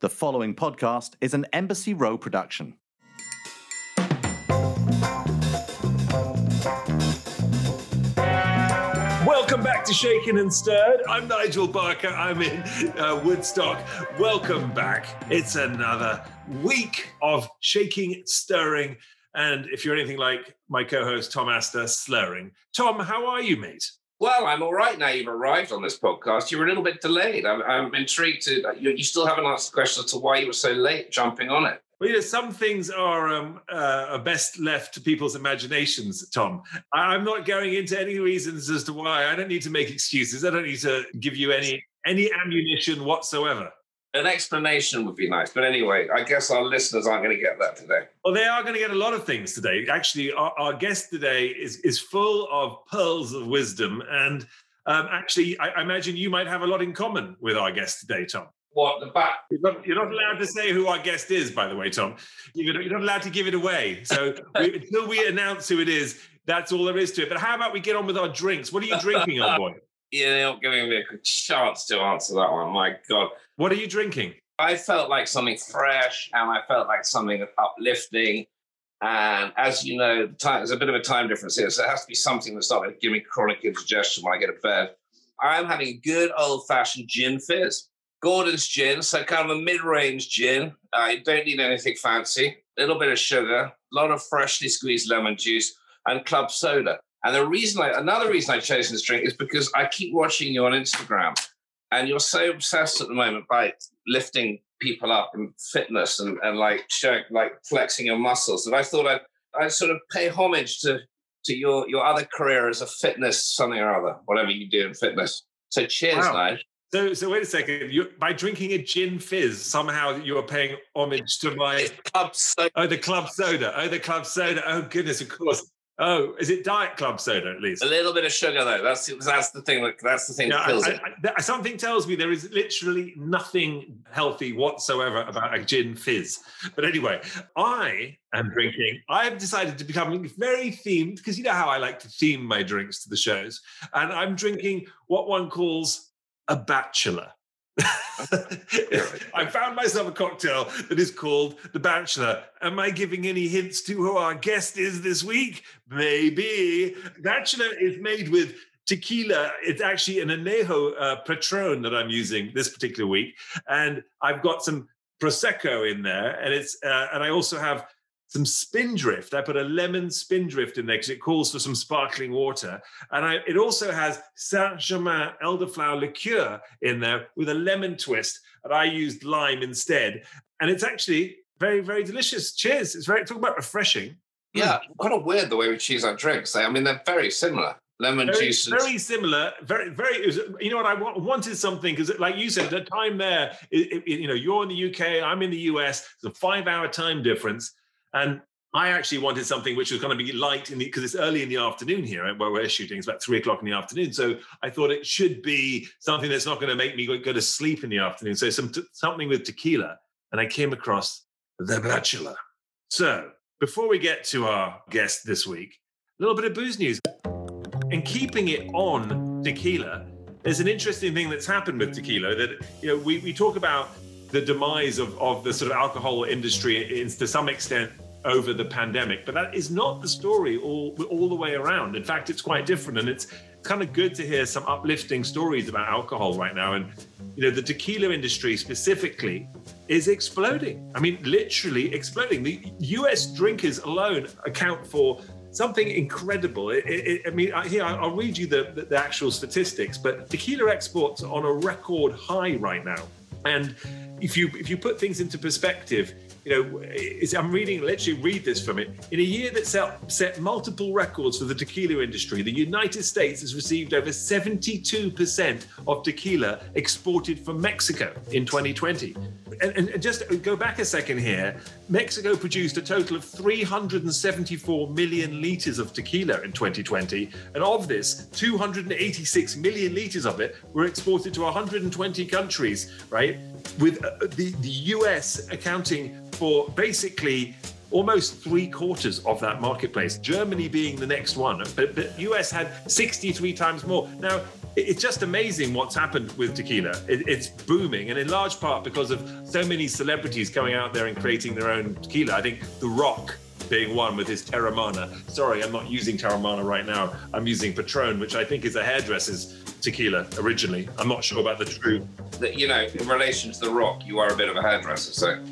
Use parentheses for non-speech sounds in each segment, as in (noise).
The following podcast is an Embassy Row production. Welcome back to Shaken and Stirred. I'm Nigel Barker. I'm in uh, Woodstock. Welcome back. It's another week of shaking, stirring, and if you're anything like my co-host Tom Astor, slurring. Tom, how are you, mate? Well, I'm all right now. You've arrived on this podcast. You were a little bit delayed. I'm, I'm intrigued to. You, you still haven't answered the question as to why you were so late jumping on it. Well, you know, some things are um, uh, best left to people's imaginations, Tom. I- I'm not going into any reasons as to why. I don't need to make excuses. I don't need to give you any any ammunition whatsoever. An explanation would be nice. But anyway, I guess our listeners aren't going to get that today. Well, they are going to get a lot of things today. Actually, our, our guest today is is full of pearls of wisdom, and um, actually, I, I imagine you might have a lot in common with our guest today, Tom. What the back? You're not, you're not allowed to say who our guest is, by the way, Tom. You're not, you're not allowed to give it away. So we, until we announce who it is, that's all there is to it. But how about we get on with our drinks? What are you drinking, old boy? (laughs) You're not giving me a chance to answer that one. My God. What are you drinking? I felt like something fresh and I felt like something uplifting. And as you know, the time, there's a bit of a time difference here. So it has to be something that's not going to give me chronic indigestion when I get to bed. I'm having a good old fashioned gin fizz. Gordon's gin, so kind of a mid range gin. I don't need anything fancy. A little bit of sugar, a lot of freshly squeezed lemon juice, and club soda. And the reason I, another reason I chose this drink is because I keep watching you on Instagram, and you're so obsessed at the moment by lifting people up in fitness and, and like showing, like flexing your muscles that I thought I'd, I'd sort of pay homage to to your your other career as a fitness something or other, whatever you do in fitness. So cheers, Wow. Nige. So, so wait a second. You, by drinking a gin fizz, somehow you are paying homage to my (laughs) club soda. oh the club soda. Oh the club soda. Oh goodness, of course. Oh, is it diet club soda at least? A little bit of sugar though. That's that's the thing. That, that's the thing Yeah, that kills I, it. I- th- something tells me there is literally nothing healthy whatsoever about a gin fizz. But anyway, I am drinking. I have decided to become very themed because you know how I like to theme my drinks to the shows, and I'm drinking what one calls a bachelor. (laughs) (laughs) I found myself a cocktail that is called The Bachelor. Am I giving any hints to who our guest is this week? Maybe. Bachelor is made with tequila. It's actually an Anejo uh, Patron that I'm using this particular week. And I've got some Prosecco in there. And it's uh, and I also have some spindrift. I put a lemon spindrift in there because it calls for some sparkling water. And I, it also has Saint Germain elderflower liqueur in there with a lemon twist. And I used lime instead. And it's actually very, very delicious. Cheers. It's very, talk about refreshing. Yeah, kind of weird the way we choose our drinks. I mean, they're very similar. Lemon Very, juice. very similar. Very, very. was- You know what? I wa- wanted something because, like you said, the time there. It, it- you know, you're in the UK. I'm in the US. It's a five-hour time difference, and I actually wanted something which was going to be light in because it's early in the afternoon here where we're shooting. It's about three o'clock in the afternoon, so I thought it should be something that's not going to make me go, to sleep in the afternoon. So some t- something with tequila, and I came across The Bachelor. So before we get to our guest this week, a little bit of booze news. And keeping it on tequila, there's an interesting thing that's happened with tequila that you know we, we talk about the demise of, of the sort of alcohol industry in, to some extent over the pandemic, but that is not the story all all the way around. In fact, it's quite different, and it's kind of good to hear some uplifting stories about alcohol right now. And you know, the tequila industry specifically is exploding. I mean, literally exploding. The U.S. drinkers alone account for something incredible. It, it, I mean, I- here I'll read you the, the, the actual statistics, but tequila exports are on a record high right now. And if you if you put things into perspective, you know, I'm reading literally read this from it. In a year that set, set multiple records for the tequila industry, the United States has received over 72% of tequila exported from Mexico in 2020. And, and just go back a second here. Mexico produced a total of 374 million liters of tequila in 2020, and of this, 286 million liters of it were exported to 120 countries, right? With uh, the, the US accounting for basically almost three quarters of that marketplace, Germany being the next one, but the US had 63 times more. Now, it's just amazing what's happened with tequila. It, it's booming, and in large part because of so many celebrities coming out there and creating their own tequila. I think The Rock being one with his Teremana. Sorry, I'm not using Teremana right now. I'm using Patron, which I think is a hairdresser's tequila originally. I'm not sure about the true. You know, in relation to The Rock, you are a bit of a hairdresser, so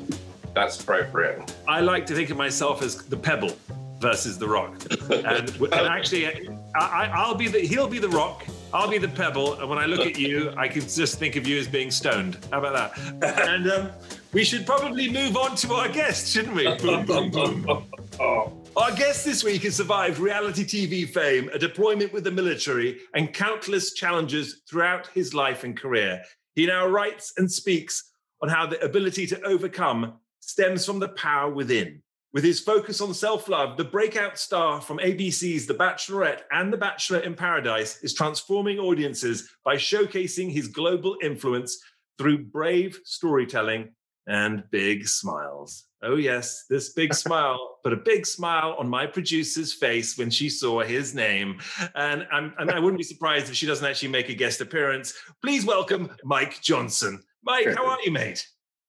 that's appropriate. I like to think of myself as the pebble versus the rock, (laughs) and, and actually, I, will be the he'll be the rock. I'll be the pebble, and when I look at you, I can just think of you as being stoned. How about that? And um, we should probably move on to our guest, shouldn't we? boom, boom, boom. Our guest this week has survived reality TV fame, a deployment with the military, and countless challenges throughout his life and career. He now writes and speaks on how the ability to overcome stems from the power within. With his focus on self love, the breakout star from ABC's The Bachelorette and The Bachelor in Paradise is transforming audiences by showcasing his global influence through brave storytelling and big smiles. Oh, yes, this big (laughs) smile, put a big smile on my producer's face when she saw his name. And, I'm, and I wouldn't be surprised if she doesn't actually make a guest appearance. Please welcome Mike Johnson. Mike, how are you, mate?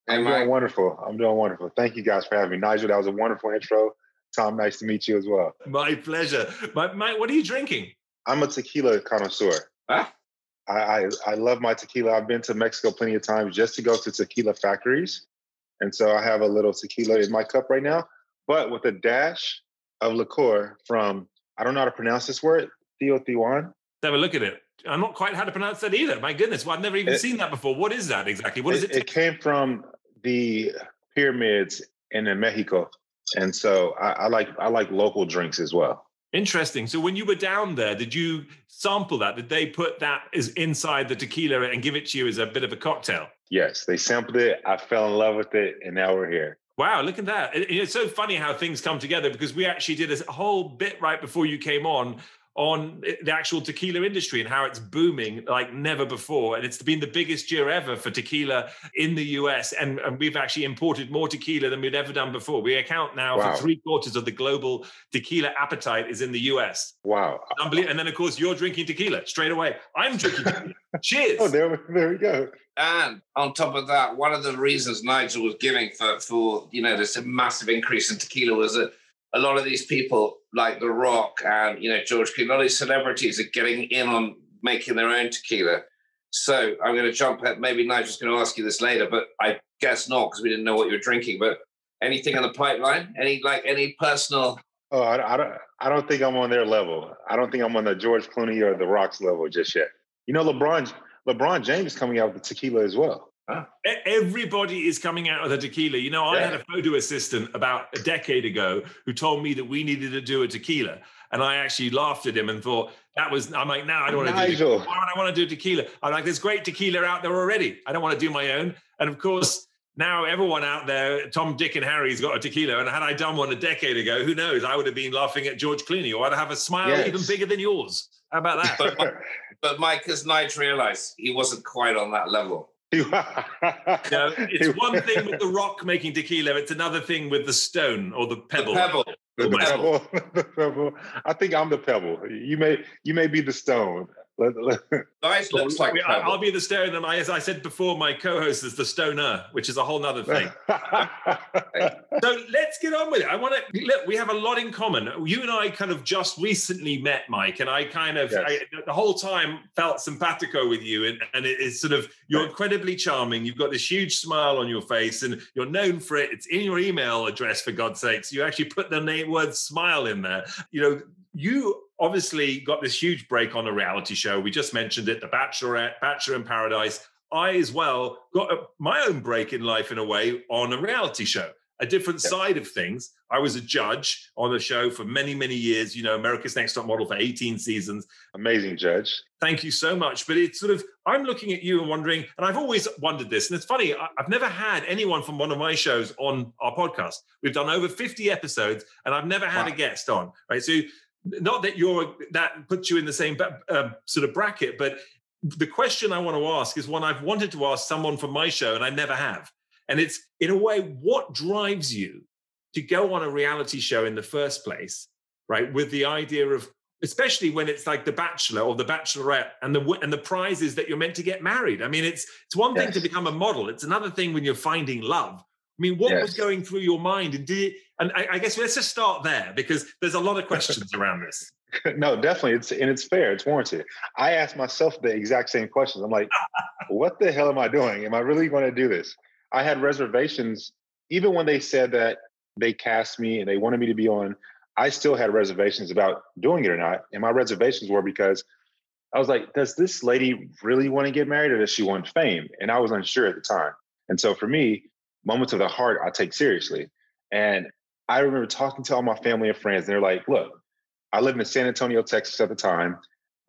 I'm doing wonderful. I'm doing wonderful. Thank you guys for having me. Nigel, that was a wonderful intro. Tom, nice to meet you as well. My pleasure. My, my, what are you drinking? I'm a tequila connoisseur. Huh? I, I, I love my tequila. I've been to Mexico plenty of times just to go to tequila factories. And so I have a little tequila in my cup right now, but with a dash of liqueur from, I don't know how to pronounce this word, Teotihuacan. Have a look at it. I'm not quite how to pronounce that either. My goodness, well, I've never even it, seen that before. What is that exactly? What is it? It, it came from the pyramids in Mexico, and so I, I like I like local drinks as well. Interesting. So when you were down there, did you sample that? Did they put that as inside the tequila and give it to you as a bit of a cocktail? Yes, they sampled it. I fell in love with it, and now we're here. Wow, look at that. It's so funny how things come together because we actually did a whole bit right before you came on on the actual tequila industry and how it's booming like never before. And it's been the biggest year ever for tequila in the US. And, and we've actually imported more tequila than we'd ever done before. We account now wow. for three quarters of the global tequila appetite is in the US. Wow. And then, of course, you're drinking tequila straight away. I'm drinking tequila. (laughs) Cheers. Oh, there, there we go. And on top of that, one of the reasons Nigel was giving for, for you know, this massive increase in tequila was that a lot of these people, like The Rock and you know George Clooney, these celebrities are getting in on making their own tequila. So I'm going to jump at maybe Nigel's going to ask you this later, but I guess not because we didn't know what you were drinking. But anything on the pipeline? Any like any personal? Oh, I, I don't. I don't think I'm on their level. I don't think I'm on the George Clooney or the Rock's level just yet. You know, LeBron. LeBron James is coming out with tequila as well. Everybody is coming out with a tequila. You know, I yeah. had a photo assistant about a decade ago who told me that we needed to do a tequila. And I actually laughed at him and thought that was, I'm like, no, I don't want to do tequila. Why would I want to do tequila? I'm like, there's great tequila out there already. I don't want to do my own. And of course, now everyone out there, Tom, Dick, and Harry's got a tequila. And had I done one a decade ago, who knows? I would have been laughing at George Clooney or I'd have a smile yes. even bigger than yours. How about that? (laughs) but, but Mike, as Nige realized, he wasn't quite on that level. (laughs) no, it's one thing with (laughs) the rock making tequila. It's another thing with the stone or the pebble. The pebble. The (laughs) pebble. the pebble. I think I'm the pebble. You may you may be the stone. Nice (laughs) looks like I'll be the stone, and I, as I said before, my co-host is the stoner, which is a whole other thing. (laughs) so let's get on with it. I want to look. We have a lot in common. You and I kind of just recently met, Mike, and I kind of yes. I, the whole time felt simpatico with you, and, and it is sort of you're incredibly charming. You've got this huge smile on your face, and you're known for it. It's in your email address, for God's sakes. You actually put the name word smile in there. You know, you obviously got this huge break on a reality show. We just mentioned it, The Bachelorette, Bachelor in Paradise. I as well got a, my own break in life in a way on a reality show, a different side of things. I was a judge on a show for many, many years, you know, America's Next Top Model for 18 seasons. Amazing judge. Thank you so much. But it's sort of, I'm looking at you and wondering, and I've always wondered this, and it's funny, I've never had anyone from one of my shows on our podcast. We've done over 50 episodes, and I've never had wow. a guest on, right? So not that you're that puts you in the same uh, sort of bracket, but the question I want to ask is one I've wanted to ask someone from my show and I never have. And it's in a way, what drives you to go on a reality show in the first place, right? With the idea of especially when it's like the bachelor or the bachelorette and the and the prize is that you're meant to get married i mean it's it's one thing yes. to become a model it's another thing when you're finding love i mean what yes. was going through your mind and did it and I, I, guess let's just start there because there's a lot of questions around this (laughs) no definitely it's and it's fair it's warranted i asked myself the exact same questions i'm like (laughs) what the hell am i doing am i really going to do this i had reservations even when they said that they cast me and they wanted me to be on I still had reservations about doing it or not. And my reservations were because I was like, does this lady really want to get married or does she want fame? And I was unsure at the time. And so for me, moments of the heart, I take seriously. And I remember talking to all my family and friends, and they're like, look, I lived in San Antonio, Texas at the time.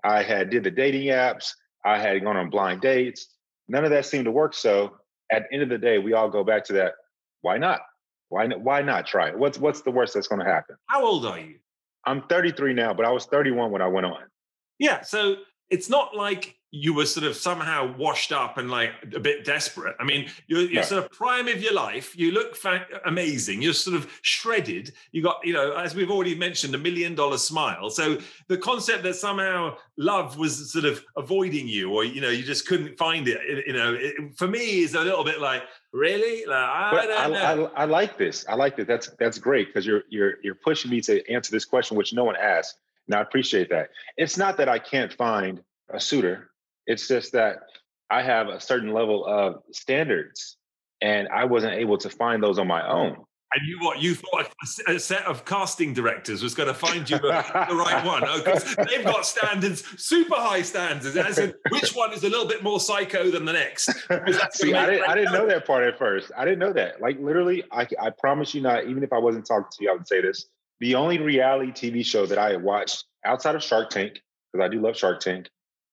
I had did the dating apps. I had gone on blind dates. None of that seemed to work. So at the end of the day, we all go back to that. Why not? Why why not try it? What's what's the worst that's going to happen? How old are you? I'm 33 now, but I was 31 when I went on. Yeah, so it's not like you were sort of somehow washed up and like a bit desperate. I mean, you're, you're sort of prime of your life. You look fa- amazing. You're sort of shredded. You got, you know, as we've already mentioned, a million dollar smile. So the concept that somehow love was sort of avoiding you, or you know, you just couldn't find it. You know, it, for me, is a little bit like, really? Like, I, I, I, I, like this. I like that. That's that's great because you're you're you're pushing me to answer this question, which no one asked, and I appreciate that. It's not that I can't find a suitor it's just that I have a certain level of standards and I wasn't able to find those on my own. And you what you thought a set of casting directors was going to find you the, the right (laughs) one? Because oh, they've got standards, super high standards. As in, which one is a little bit more psycho than the next? See, I didn't, I didn't know that part at first. I didn't know that. Like literally, I, I promise you not. Even if I wasn't talking to you, I would say this. The only reality TV show that I had watched outside of Shark Tank, because I do love Shark Tank,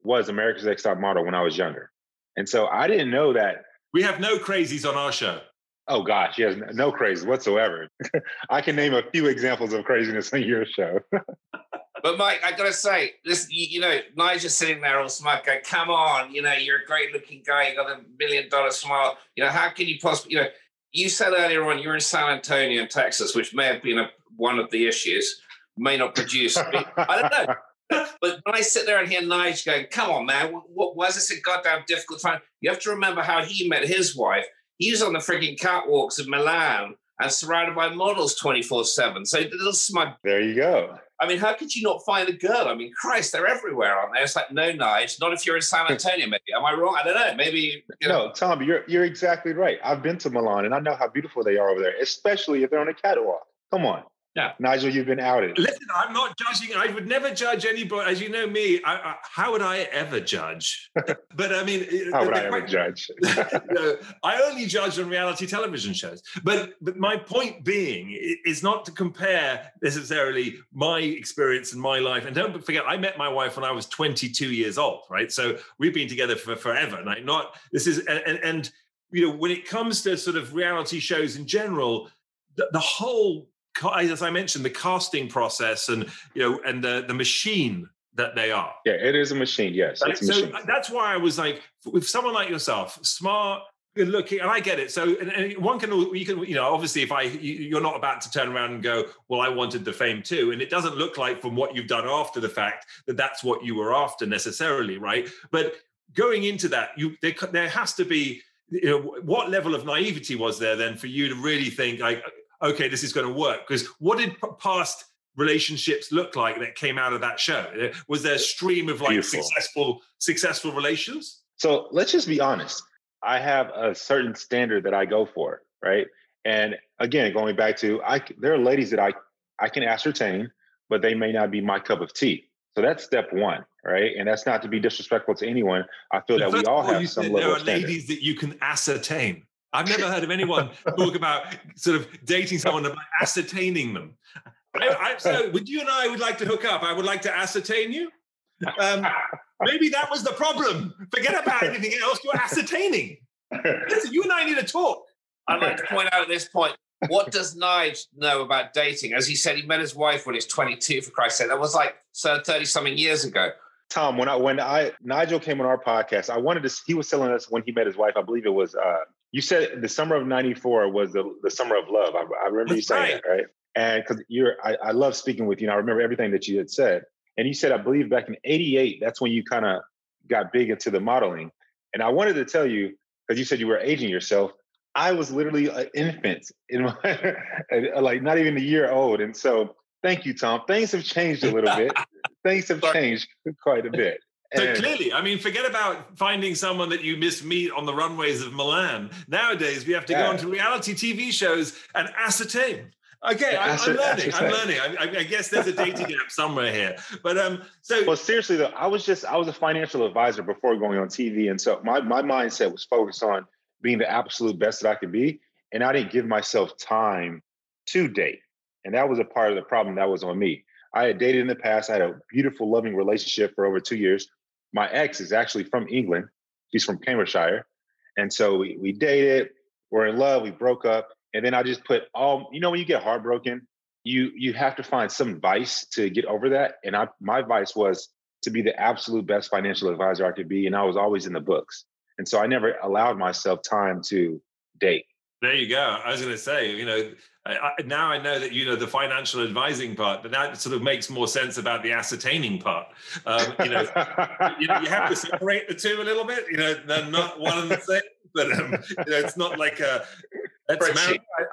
was America's Next Top Model when I was younger. And so I didn't know that. We have no crazies on our show. Oh gosh, yes, no crazy whatsoever. (laughs) I can name a few examples of craziness on your show. (laughs) but Mike, I gotta say, this you, you know, Nigel's sitting there all smug, going, "Come on, you know, you're a great-looking guy. You got a million-dollar smile. You know, how can you possibly, you know?" You said earlier on you're in San Antonio, Texas, which may have been a, one of the issues. May not produce. I don't know (laughs) but when I sit there and hear Nigel going, come on, man, what, was this a goddamn difficult time? You have to remember how he met his wife. He was on the freaking catwalks of Milan and surrounded by models 24 7. So little smug. There you go. I mean, how could you not find a girl? I mean, Christ, they're everywhere, aren't they? It's like, no, Nigel, not if you're in San Antonio, maybe. Am I wrong? I don't know. Maybe. You know. No, Tom, you're, you're exactly right. I've been to Milan and I know how beautiful they are over there, especially if they're on a catwalk. Come on. Yeah. Nigel, you've been outed. Listen, I'm not judging. I would never judge anybody. As you know me, I, I, how would I ever judge? (laughs) But I mean, how would I ever judge? (laughs) I only judge on reality television shows. But, but my point being is not to compare necessarily my experience in my life. And don't forget, I met my wife when I was 22 years old, right? So we've been together for forever. Like, not this is and, and, and you know when it comes to sort of reality shows in general, the, the whole as I mentioned, the casting process and you know, and the the machine that they are. Yeah, it is a machine. Yes, right? so machine. Uh, that's why I was like, with someone like yourself, smart, good looking, and I get it. So, and, and one can you can you know, obviously, if I you're not about to turn around and go, well, I wanted the fame too, and it doesn't look like from what you've done after the fact that that's what you were after necessarily, right? But going into that, you there, there has to be you know what level of naivety was there then for you to really think like okay, this is going to work. Because what did past relationships look like that came out of that show? Was there a stream of like Beautiful. successful successful relations? So let's just be honest. I have a certain standard that I go for, right? And again, going back to I, there are ladies that I I can ascertain, but they may not be my cup of tea. So that's step one, right? And that's not to be disrespectful to anyone. I feel that we all have some level there are ladies that you can ascertain. I've never heard of anyone talk about sort of dating someone by ascertaining them. I, I, so, would you and I would like to hook up? I would like to ascertain you. Um, maybe that was the problem. Forget about anything else. You're ascertaining. Listen, you and I need to talk. I'd like to point out at this point what does Nige know about dating? As he said, he met his wife when he's 22, for Christ's sake. That was like 30 something years ago. Tom, when I when I Nigel came on our podcast, I wanted to. He was telling us when he met his wife. I believe it was uh, you said the summer of 94 was the, the summer of love. I, I remember That's you saying right. that, right? And because you're, I, I love speaking with you. And I remember everything that you had said. And you said, I believe back in 88, that's when you kind of got big into the modeling. And I wanted to tell you, because you said you were aging yourself, I was literally an infant in my, (laughs) uh, like not even a year old. And so thank you, Tom. Things have changed a little bit. (laughs) Things have changed quite a bit. So and, clearly, I mean, forget about finding someone that you miss meet on the runways of Milan. Nowadays, we have to yeah. go eh. onto reality TV shows and ascertain. Okay, eh, I, am learning. I'm learning. I, I, guess there's a dating gap somewhere here. But um, so well, seriously though, I was just I was a financial advisor before going on TV, and so my my mindset was focused on being the absolute best that I could be, and I didn't give myself time to date, and that was a part of the problem that was on me. I had dated in the past. I had a beautiful, loving relationship for over two years. My ex is actually from England. She's from Cambridgeshire, and so we we dated. We're in love. We broke up and then I just put all you know when you get heartbroken, you you have to find some vice to get over that. And I my vice was to be the absolute best financial advisor I could be, and I was always in the books. And so I never allowed myself time to date. There you go. I was going to say, you know, I, I, now I know that you know the financial advising part, but that sort of makes more sense about the ascertaining part. Um, you know, you know, you have to separate the two a little bit. You know, they're not one and the same, but um, you know, it's not like a.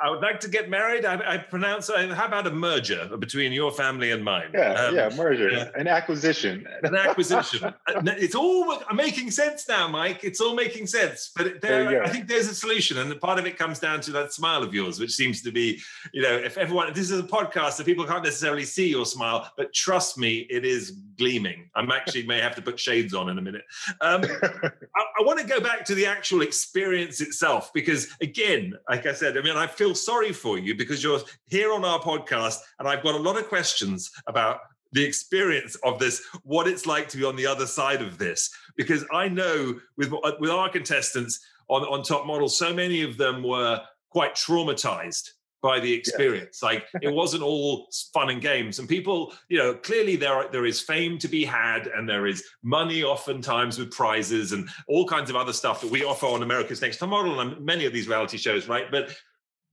I, I, would like to get married. I, I pronounce. Uh, how about a merger between your family and mine? Yeah, um, yeah, merger, yeah. an acquisition, an acquisition. (laughs) Uh, it's all making sense now, Mike. It's all making sense. But there, I think there's a solution, and part of it comes down to that smile of yours, which seems to be, you know, if everyone. This is a podcast, so people can't necessarily see your smile, but trust me, it is gleaming. I'm actually may have to put shades on in a minute. Um, (laughs) I, I want to go back to the actual experience itself because, again, like I said, I mean, I feel sorry for you because you're here on our podcast, and I've got a lot of questions about the experience of this, what it's like to be on the other side of this. Because I know with uh, with our contestants on, on Top Model, so many of them were quite traumatized by the experience. Yeah. like it (laughs) wasn't all fun and games. And people, you know, clearly there are, there is fame to be had, and there is money oftentimes with prizes and all kinds of other stuff that we offer on America's Next Top Model and many of these reality shows, right? But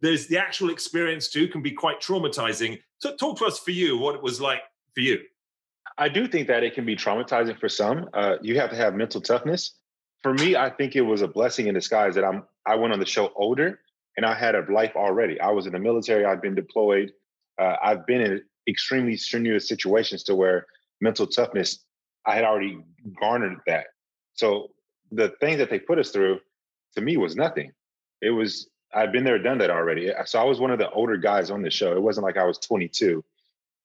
there's the actual experience too can be quite traumatizing. So talk to us for you what it was like for you. I do think that it can be traumatizing for some. Uh, you have to have mental toughness. For me, I think it was a blessing in disguise that I'm I went on the show older and I had a life already. I was in the military. I've been deployed. Uh, I've been in extremely strenuous situations to where mental toughness. I had already garnered that. So the things that they put us through, to me, was nothing. It was I've been there, done that already. So I was one of the older guys on the show. It wasn't like I was 22.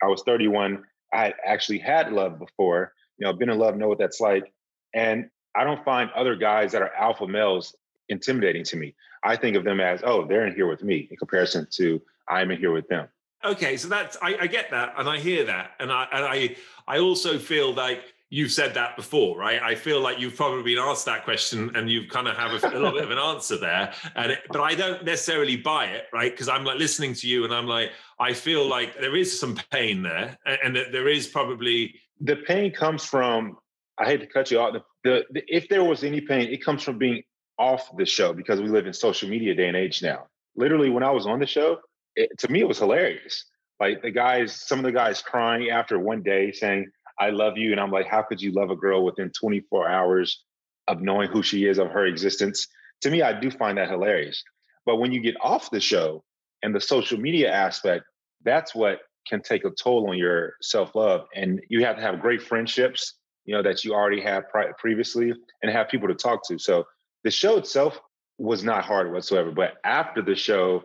I was 31. I actually had love before. You know, been in love, know what that's like. And I don't find other guys that are alpha males intimidating to me. I think of them as, oh, they're in here with me in comparison to I'm in here with them. Okay, so that's I, I get that and I hear that, and I and I I also feel like you've said that before, right? I feel like you've probably been asked that question and you've kind of have a, a little bit of an answer there, and it, but I don't necessarily buy it, right? Because I'm like listening to you and I'm like, I feel like there is some pain there, and, and that there is probably the pain comes from. I hate to cut you off. The, the, the, if there was any pain, it comes from being off the show because we live in social media day and age now. Literally, when I was on the show, it, to me, it was hilarious. Like the guys, some of the guys crying after one day saying, I love you. And I'm like, how could you love a girl within 24 hours of knowing who she is, of her existence? To me, I do find that hilarious. But when you get off the show and the social media aspect, that's what can take a toll on your self love. And you have to have great friendships, you know, that you already had previously and have people to talk to. So the show itself was not hard whatsoever. But after the show,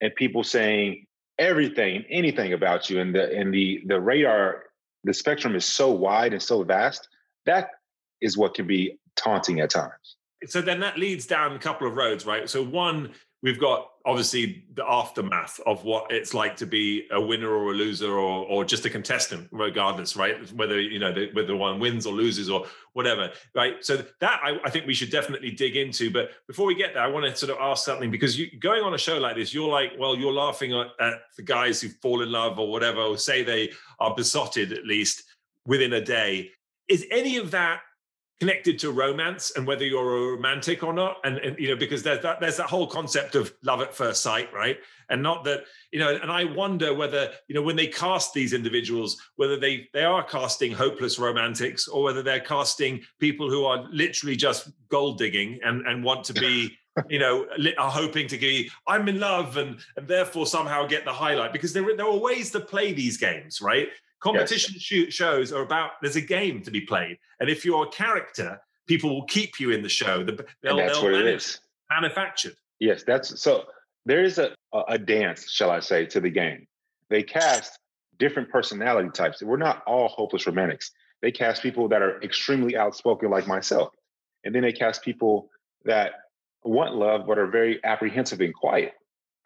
and people saying everything, anything about you, and the and the the radar, the spectrum is so wide and so vast. That is what can be taunting at times. So then that leads down a couple of roads, right? So one, we've got obviously the aftermath of what it's like to be a winner or a loser or or just a contestant regardless right? Whether you know the, whether one wins or loses or whatever right? So that I, I, think we should definitely dig into. But before we get there i want to sort of ask something because you going on a show like this you're like well you're laughing at, at the guys who fall in love or whatever or say they are besotted at least within a day. Is any of that connected to romance and whether you're a romantic or not. And, and, you know because there's that there's that whole concept of love at first sight right? And not that you know and i wonder whether you know when they cast these individuals whether they they are casting hopeless romantics or whether they're casting people who are literally just gold digging and and want to be (laughs) you know are hoping to be i'm in love and and therefore somehow get the highlight. Because there, there are ways to play these games right Competition yes. shows are about there's a game to be played, and if you're a character, people will keep you in the show. They'll, and that's they'll what it is. Manufactured. Yes, that's so. There is a a dance, shall I say, to the game. They cast different personality types. We're not all hopeless romantics. They cast people that are extremely outspoken, like myself, and then they cast people that want love but are very apprehensive and quiet.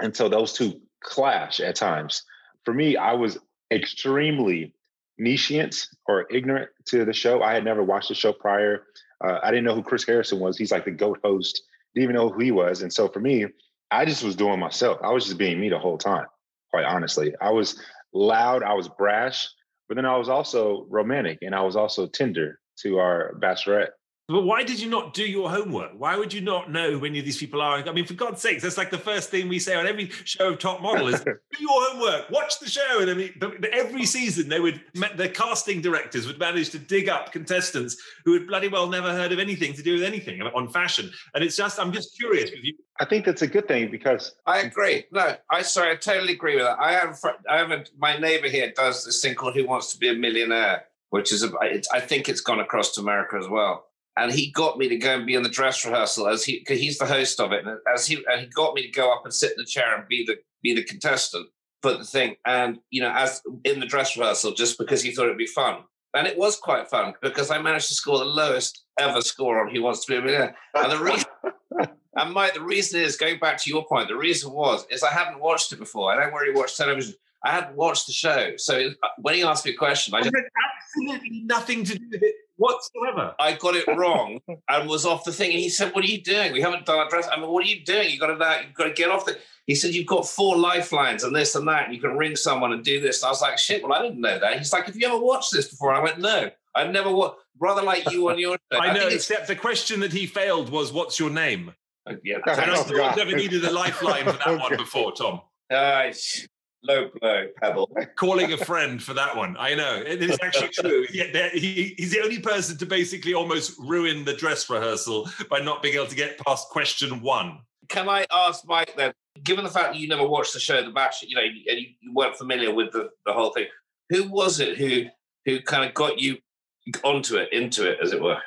And so those two clash at times. For me, I was extremely nescient or ignorant to the show. I had never watched the show prior. Uh, I didn't know who Chris Harrison was. He's like the GOAT host. Didn't even know who he was. And so for me, I just was doing myself. I was just being me the whole time, quite honestly. I was loud, I was brash, but then I was also romantic and I was also tender to our bachelorette. But why did you not do your homework? Why would you not know who any of these people are? I mean, for God's sakes, that's like the first thing we say on every show of Top Model is (laughs) do your homework, watch the show. And I mean, but every season they would, the casting directors would manage to dig up contestants who had bloody well never heard of anything to do with anything on fashion. And it's just, I'm just curious with you. I think that's a good thing because I agree. No, I sorry, I totally agree with that. I have, I have a, my neighbor here does this thing called Who Wants to Be a Millionaire, which is, a, I think it's gone across to America as well and he got me to go and be in the dress rehearsal as he because he's the host of it and as he and he got me to go up and sit in the chair and be the be the contestant for the thing. And you know as in the dress rehearsal just because he thought it'd be fun. And it was quite fun because I managed to score the lowest ever score on Who Wants to Be a Millionaire. And the reason (laughs) and Mike the reason is going back to your point the reason was is I hadn't watched it before. I don't really watch television. I hadn't watched the show. So uh, when he asked me a question I just absolutely nothing to do with it whatsoever. I got it wrong and was off the thing. And he said, "What are you doing? We haven't done our dress. I mean, what are you doing? You got to you've got to get off the." He said, "You've got four lifelines and this and that, and you can ring someone and do this." And I was like, "Shit! Well, I didn't know that." He's like, "Have you ever watched this before?" I went, "No, I've never watched." Brother like you on your show. (laughs) I know, except the question that he failed was, "What's your name?" Uh, yeah, and I still never needed a lifeline for that okay. one before, Tom. (laughs) Uh, low blow pebble. (laughs) Calling a friend for that one. I know. It is actually true. Yeah, he, he's the only person to basically almost ruin the dress rehearsal by not being able to get past question one. Can I ask Mike then, given the fact that you never watched the show The Bachelor, you know, and you, you weren't familiar with the, the whole thing, who was it who who kind of got you onto it, into it, as it were?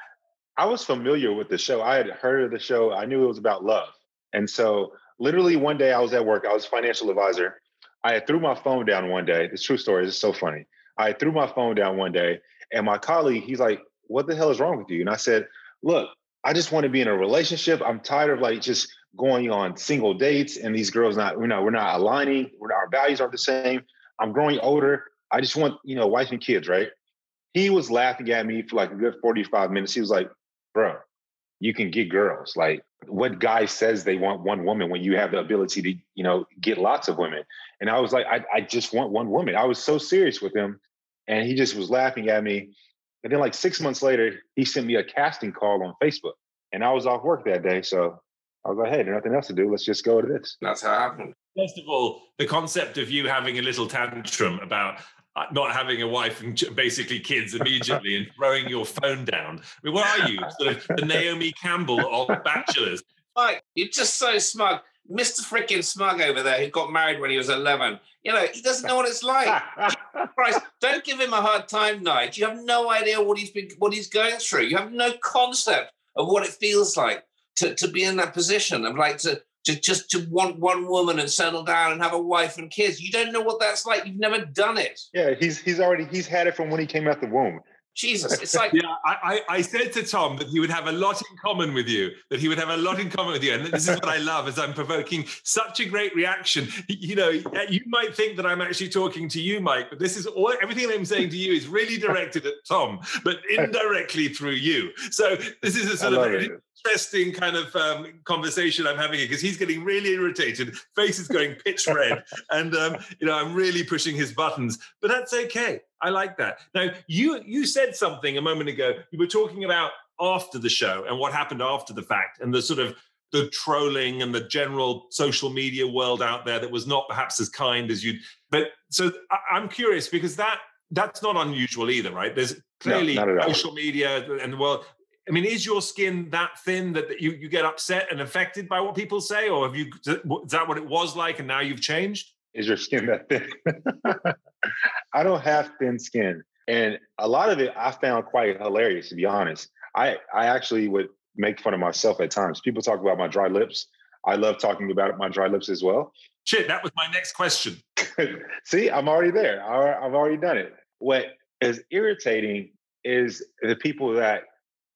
I was familiar with the show. I had heard of the show. I knew it was about love. And so literally one day I was at work, I was financial advisor, I threw my phone down one day. It's true story. It's so funny. I threw my phone down one day, and my colleague, he's like, "What the hell is wrong with you?" And I said, "Look, I just want to be in a relationship. I'm tired of like just going on single dates and these girls not, you know, we're not aligning. We're, our values aren't the same. I'm growing older. I just want, you know, wife and kids, right?" He was laughing at me for like a good 45 minutes. He was like, "Bro, you can get girls. Like, what guy says they want one woman when you have the ability to, you know, get lots of women?" And I was like, I, I just want one woman. I was so serious with him. And he just was laughing at me. And then like six months later, he sent me a casting call on Facebook. And I was off work that day. So I was like, hey, there's nothing else to do. Let's just go to this. That's how it happened. First of all, the concept of you having a little tantrum about Uh, not having a wife and basically kids immediately and throwing your phone down. I mean, what are you? Sort of the Naomi Campbell of bachelors. Mike, you're just so smug. Mr. Freaking Smug over there, who got married when he was 11. You know, he doesn't know what it's like. (laughs) Christ, don't give him a hard time, Nigel. You have no idea what he's been, what he's going through. You have no concept of what it feels like to, to be in that position of like to, to just to want one woman and settle down and have a wife and kids. You don't know what that's like. You've never done it. Yeah, he's he's already he's had it from when he came out the womb. Jesus, it's (laughs) like yeah. I, I said to Tom that he would have a lot in common with you. That he would have a lot in common with you, and this is what I (laughs) love as I'm provoking such a great reaction. You know, you might think that I'm actually talking to you, Mike, but this is all everything I'm saying to you is really directed at Tom, but (laughs) indirectly through you. So this is a sort of it. Interesting kind of um, conversation I'm having here because he's getting really irritated, face is going pitch red, (laughs) and um, you know I'm really pushing his buttons, but that's okay I like that. Now, you you said something a moment ago. You were talking about after the show and what happened after the fact and the sort of the trolling and the general social media world out there that was not perhaps as kind as you'd. But so I, am curious because that that's not unusual either, right? There's clearly no, social media and the world. I mean, is your skin that thin that, that you, you get upset and affected by what people say, or have you is that what it was like and now you've changed? Is your skin that thin? (laughs) I don't have thin skin. And a lot of it I found quite hilarious, to be honest. I, I actually would make fun of myself at times. People talk about my dry lips. I love talking about my dry lips as well. Shit, that was my next question. (laughs) See, I'm already there. I've already done it. What is irritating is the people that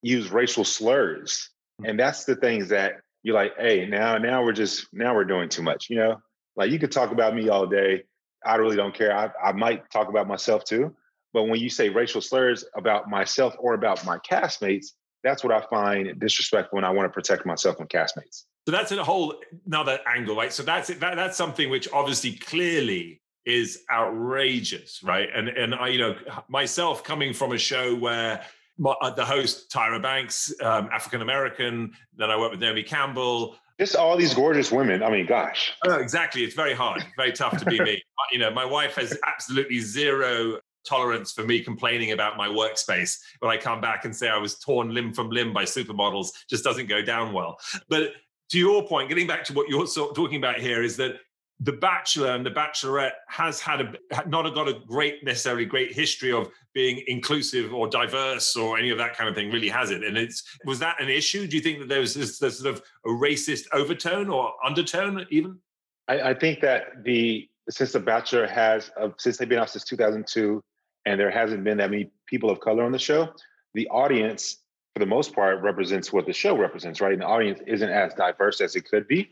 use racial slurs. Hmm. And that's the things that you're like, hey, now, now we're just, now we're doing too much, you know? Like you could talk about me all day. I really don't care. I, I might talk about myself too. But when you say racial slurs about myself or about my castmates, that's what I find disrespectful and I want to protect myself and castmates. So that's a whole another angle, right? So that's it. That, that's something which obviously clearly is outrageous, right? And and I, you know, myself coming from a show where my, uh, the host Tyra Banks, um, African American, then I worked with Naomi Campbell. Just all these gorgeous women. I mean, gosh. Oh, exactly. It's very hard, very tough to be me. (laughs) You know, my wife has absolutely zero tolerance for me complaining about my workspace when I come back and say I was torn limb from limb by supermodels just doesn't go down well. But to your point, getting back to what you're talking about here is that the Bachelor and the Bachelorette has had a not a, got a great necessarily great history of being inclusive or diverse or any of that kind of thing. Really has it? And it's was that an issue? Do you think that there was this, this sort of a racist overtone or undertone even? I, I think that the since the Bachelor has uh, since they've been out since 2002, and there hasn't been that many people of color on the show, the audience, for the most part, represents what the show represents, right? And the audience isn't as diverse as it could be.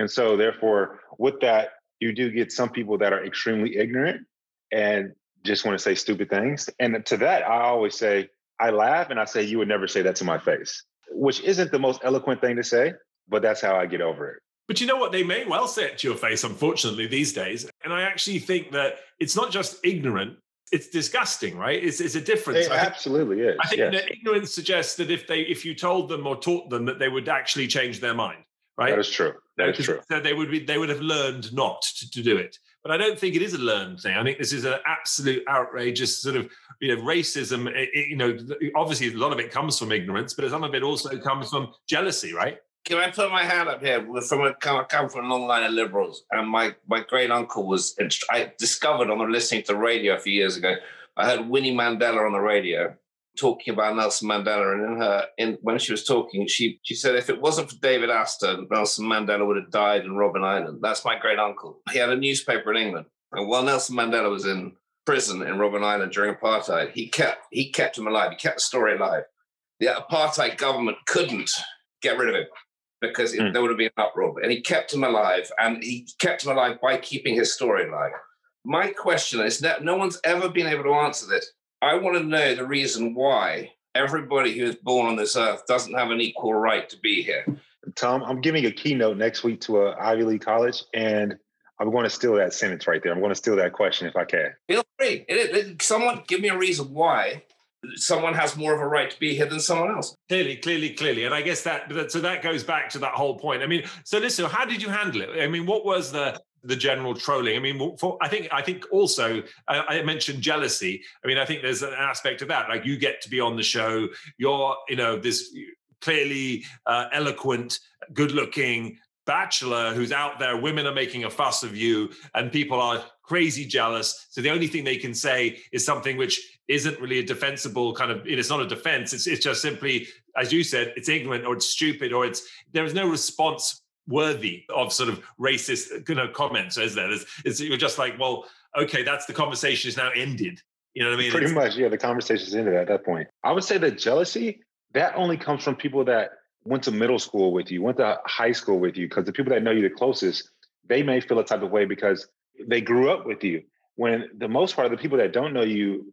And so, therefore, with that, you do get some people that are extremely ignorant and just want to say stupid things. And to that, I always say, I laugh and I say, You would never say that to my face, which isn't the most eloquent thing to say, but that's how I get over it. But you know what? They may well say it to your face, unfortunately, these days. And I actually think that it's not just ignorant, it's disgusting, right? It's, it's a difference. It absolutely is. I think yes. ignorance suggests that if they if you told them or taught them that they would actually change their mind, right? That is true. That is true. So they would be they would have learned not to, to do it. But I don't think it is a learned thing. I think this is an absolute outrageous sort of you know racism. It, it, you know, obviously a lot of it comes from ignorance, but some of it also comes from jealousy, right? Can I put my hand up here? From a, I come from a long line of liberals, and my, my great uncle was. I discovered on listening to the radio a few years ago. I heard Winnie Mandela on the radio talking about Nelson Mandela, and in her, in when she was talking, she she said if it wasn't for David Astor, Nelson Mandela would have died in Robben Island. That's my great uncle. He had a newspaper in England, and while Nelson Mandela was in prison in Robben Island during apartheid, he kept he kept him alive. He kept the story alive. The apartheid government couldn't get rid of him because mm. there would have been an uproar. And he kept him alive, and he kept him alive by keeping his story alive. My question is that no one's ever been able to answer this. I want to know the reason why everybody who is born on this earth doesn't have an equal right to be here. Tom, I'm giving a keynote next week to a Ivy League college, and I'm going to steal that sentence right there. I'm going to steal that question if I can. Feel free. It, it, someone give me a reason why someone has more of a right to be here than someone else. Clearly, clearly, clearly. And I guess that so that goes back to that whole point. I mean, so listen, how did you handle it? I mean, what was the the general trolling? I mean, for, I think I think also I, I mentioned jealousy. I mean, I think there's an aspect of that. Like you get to be on the show, you're you know this clearly uh, eloquent, good-looking bachelor who's out there. Women are making a fuss of you, and people are crazy jealous. So the only thing they can say is something which isn't really a defensible kind of it's not a defense it's, it's just simply as you said it's ignorant or it's stupid or it's there is no response worthy of sort of racist uh, you know comments is there? It's, it's, you're just like well okay that's the conversation is now ended. You know what i mean? Pretty it's, much yeah the conversation is ended at that point. I would say that jealousy that only comes from people that went to middle school with you went to high school with you because the people that know you the closest they may feel a type of way because they grew up with you. When the most part of the people that don't know you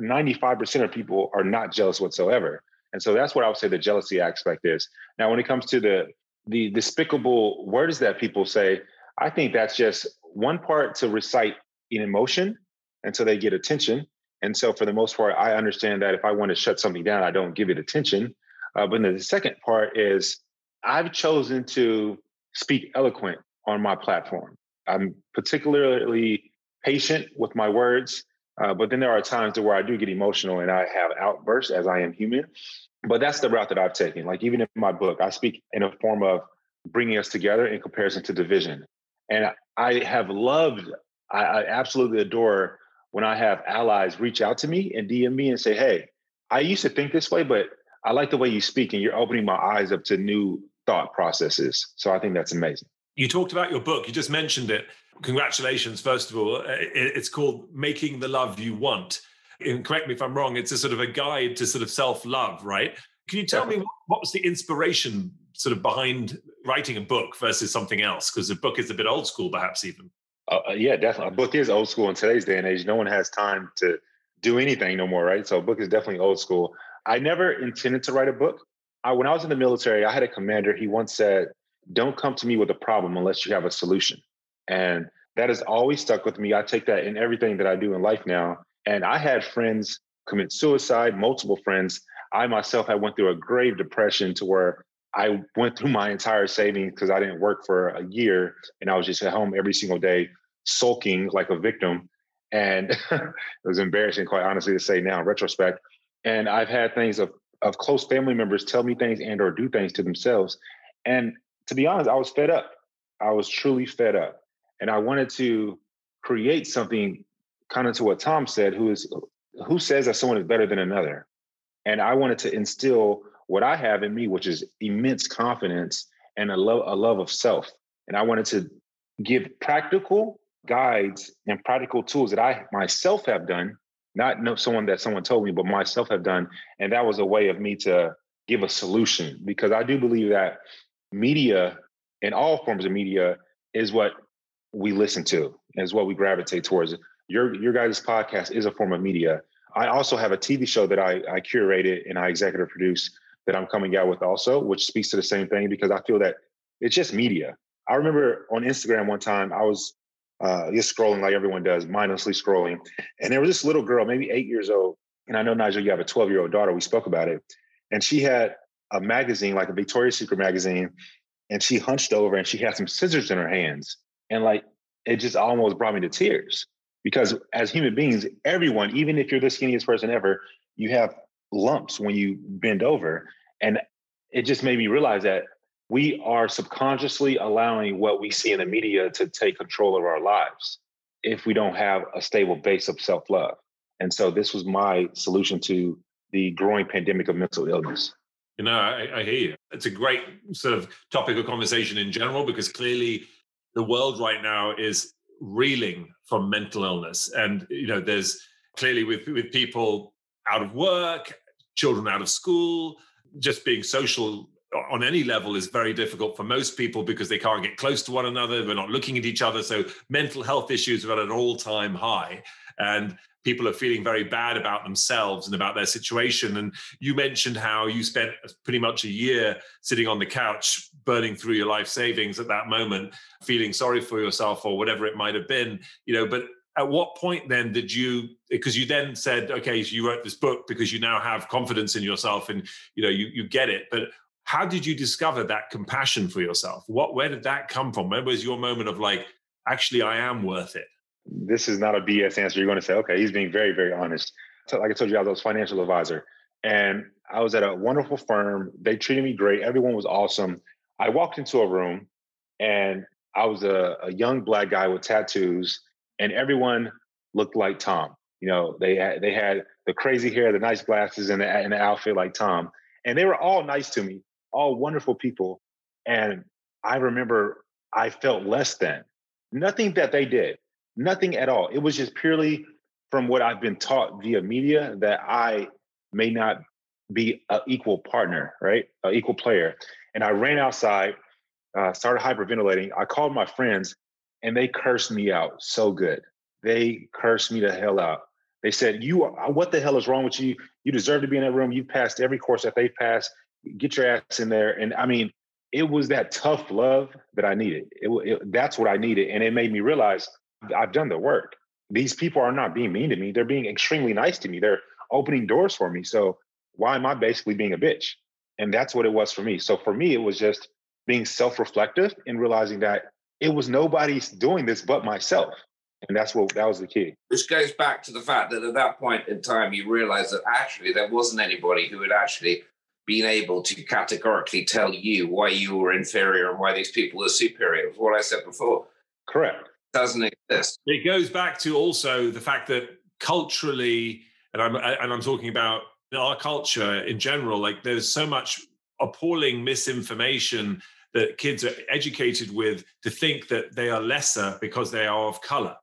95% of people are not jealous whatsoever. And so that's what I would say the jealousy aspect is. Now, when it comes to the the despicable words that people say, I think that's just one part to recite an emotion so they get attention. And so for the most part, I understand that if I want to shut something down, I don't give it attention. Uh, but the second part is I've chosen to speak eloquent on my platform. I'm particularly patient with my words, uh, but then there are times where I do get emotional and I have outbursts as I am human. But that's the route that I've taken. Like even in my book, I speak in a form of bringing us together in comparison to division. And I have loved, I, I absolutely adore when I have allies reach out to me and DM me and say, hey, I used to think this way, but I like the way you speak and you're opening my eyes up to new thought processes. So I think that's amazing. You talked about your book, you just mentioned it. Congratulations, first of all. It's called Making the Love You Want. And correct me if I'm wrong, it's a sort of a guide to sort of self love, right? Can you tell me what, was the inspiration sort of behind writing a book versus something else? Because a book is a bit old school, perhaps even. Uh, uh, yeah, definitely. A book is old school in today's day and age. No one has time to do anything no more, right? So a book is definitely old school. I never intended to write a book. I, when I was in the military, I had a commander. He once said, "Don't come to me with a problem unless you have a solution," and that has always stuck with me. I take that in everything that I do in life now. And I had friends commit suicide, multiple friends. I myself had went through a grave depression to where I went through my entire savings because I didn't work for a year and I was just at home every single day, sulking like a victim. And (laughs) it was embarrassing, quite honestly, to say now in retrospect. And I've had things of, of close family members tell me things and or do things to themselves. And to be honest, I was fed up. I was truly fed up. And I wanted to create something kind of to what Tom said, who is who says that someone is better than another. And I wanted to instill what I have in me, which is immense confidence and a love, a love of self. And I wanted to give practical guides and practical tools that I myself have done, not know someone that someone told me, but myself have done. And that was a way of me to give a solution because I do believe that media and all forms of media is what we listen to, is what we gravitate towards. Your your guys' podcast is a form of media. I also have a TV show that I, I curated and I executive produce that I'm coming out with also, which speaks to the same thing because I feel that it's just media. I remember on Instagram one time I was uh, just scrolling like everyone does, mindlessly scrolling, and there was this little girl, maybe eight years old, and I know Nigel, you have a 12 year old daughter. We spoke about it, and she had a magazine like a Victoria's Secret magazine, and she hunched over and she had some scissors in her hands, and like it just almost brought me to tears because as human beings, everyone, even if you're the skinniest person ever, you have lumps when you bend over. And it just made me realize that we are subconsciously allowing what we see in the media to take control of our lives if we don't have a stable base of self love. And so this was my solution to the growing pandemic of mental illness. You know, I, I hear you. It's a great sort of topic of conversation in general because clearly the world right now is reeling from mental illness. And, you know, there's clearly with, with people out of work, children out of school, just being social on any level is very difficult for most people because they can't get close to one another. They're not looking at each other. So mental health issues are at an all time high. And people are feeling very bad about themselves and about their situation. And you mentioned how you spent pretty much a year sitting on the couch, burning through your life savings at that moment, feeling sorry for yourself or whatever it might have been, you know, but at what point then did you because you then said okay so you wrote this book because you now have confidence in yourself and you know you, you get it but how did you discover that compassion for yourself what where did that come from where was your moment of like actually i am worth it this is not a BS answer. You're going to say, okay, he's being very, very honest. So, like I told you, I was a financial advisor and I was at a wonderful firm. They treated me great. Everyone was awesome. I walked into a room and I was a, a young black guy with tattoos and everyone looked like Tom. You know, they had, they had the crazy hair, the nice glasses, and the, and the outfit like Tom. And they were all nice to me, all wonderful people. And I remember I felt less than. Nothing that they did nothing at all. It was just purely from what I've been taught via media that I may not be an equal partner, right? An equal player. And I ran outside, uh, started hyperventilating. I called my friends and they cursed me out so good. They cursed me the hell out. They said, "You, are, what the hell is wrong with you? You deserve to be in that room. You've passed every course that they've passed. Get your ass in there." And I mean, it was that tough love that I needed. It, it, that's what I needed, and it made me realize I've done the work. These people are not being mean to me. They're being extremely nice to me. They're opening doors for me. So why am I basically being a bitch? And that's what it was for me. So for me, it was just being self-reflective and realizing that it was nobody's doing this but myself. And that's what that was the key. Which goes back to the fact that at that point in time, you realized that actually there wasn't anybody who had actually been able to categorically tell you why you were inferior and why these people are superior. Was what I said before. Correct. Doesn't exist. It goes back to also the fact that culturally, and I'm and I'm talking about our culture in general, like there's so much appalling misinformation that kids are educated with to think that they are lesser because they are of color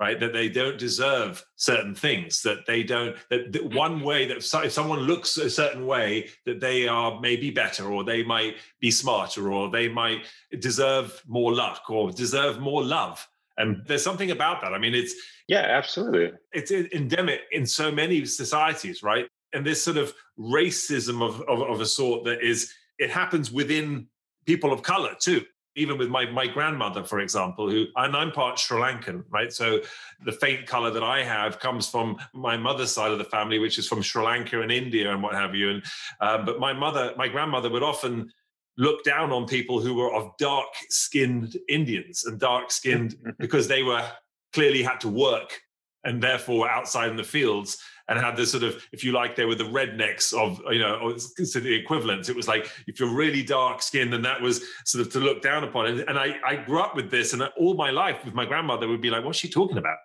right? That they don't deserve certain things that they don't that, that, mm-hmm. one way that if someone looks a certain way that they are maybe better or they might be smarter or they might deserve more luck or deserve more love. And there's something about that. I mean it's yeah absolutely. it's endemic in so many societies right and this sort of racism of, of, of a sort that is it happens within people of color too even with my, my grandmother, for example, who, and I'm part Sri Lankan, right? So the faint color that I have comes from my mother's side of the family, which is from Sri Lanka and India and what have you. And, um, but my mother, my grandmother would often look down on people who were of dark skinned Indians and dark skinned (laughs) because they were clearly had to work and therefore outside in the fields and had this sort of, if you like, they were the rednecks of, you know, or consider the equivalent. It was like if you're really dark skinned, then that was sort of to look down upon. And, and I, I grew up with this, and all my life with my grandmother would be like, "What's she talking about?"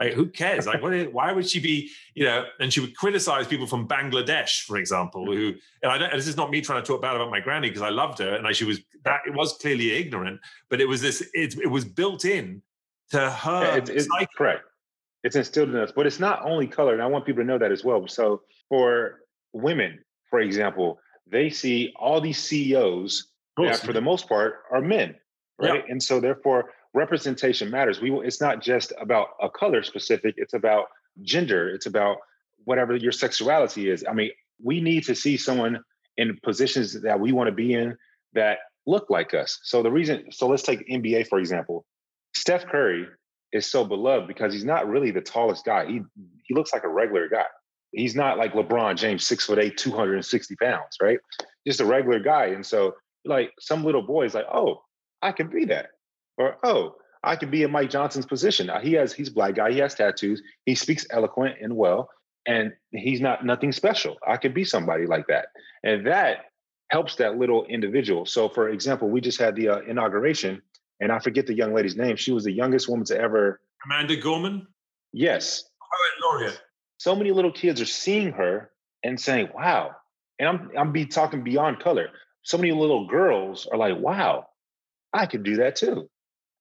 Like, who cares? Like, what, why would she be, you know? And she would criticize people from Bangladesh, for example, who, and I don't, this is not me trying to talk bad about my granny because I loved her and I, she was, that it was clearly ignorant, but it was this, it, it was built in to her. It's, it's correct it's instilled in us. But it's not only color, and I want people to know that as well. So for women, for example, they see all these CEOs oh, that, for the most part, are men, right? Yeah. And so therefore, representation matters. We it's not just about a color specific; it's about gender. It's about whatever your sexuality is. I mean, we need to see someone in positions that we want to be in that look like us. So the reason, so let's take NBA for example. Steph Curry is so beloved because he's not really the tallest guy. He he looks like a regular guy. He's not like LeBron James, six foot eight, 260 pounds, right? Just a regular guy. And so like some little boys like, oh, I can be that. Or oh, I could be in Mike Johnson's position. Now, he has he's black guy, he has tattoos, he speaks eloquent and well, and he's not nothing special. I could be somebody like that. And that helps that little individual. So for example, we just had the uh, inauguration and I forget the young lady's name. She was the youngest woman to ever. Amanda Gorman? Yes. Oh, Poet laureate. So many little kids are seeing her and saying, wow. And I'm, I'm be talking beyond color. So many little girls are like, wow, I could do that too.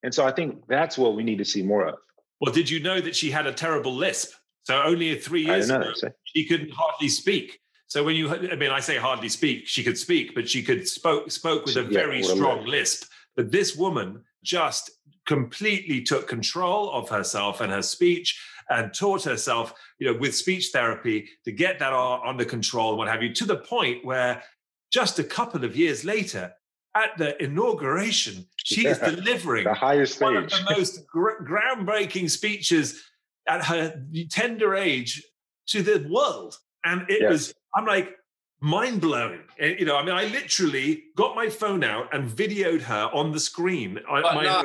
And so I think that's what we need to see more of. Well, did you know that she had a terrible lisp? So only three years ago, she couldn't hardly speak. So when you, I mean, I say hardly speak, she could speak, but she could spoke spoke with a very yeah, strong lisp. But this woman just completely took control of herself and her speech and taught herself, you know, with speech therapy to get that under control and what have you, to the point where just a couple of years later, at the inauguration, (laughs) she yeah, is delivering the highest one of the most gr- groundbreaking speeches at her tender age to the world. And it yes. was, I'm like, mind blowing. Eh, you know, I mean, I literally got my phone out and videoed her on the screen. But no,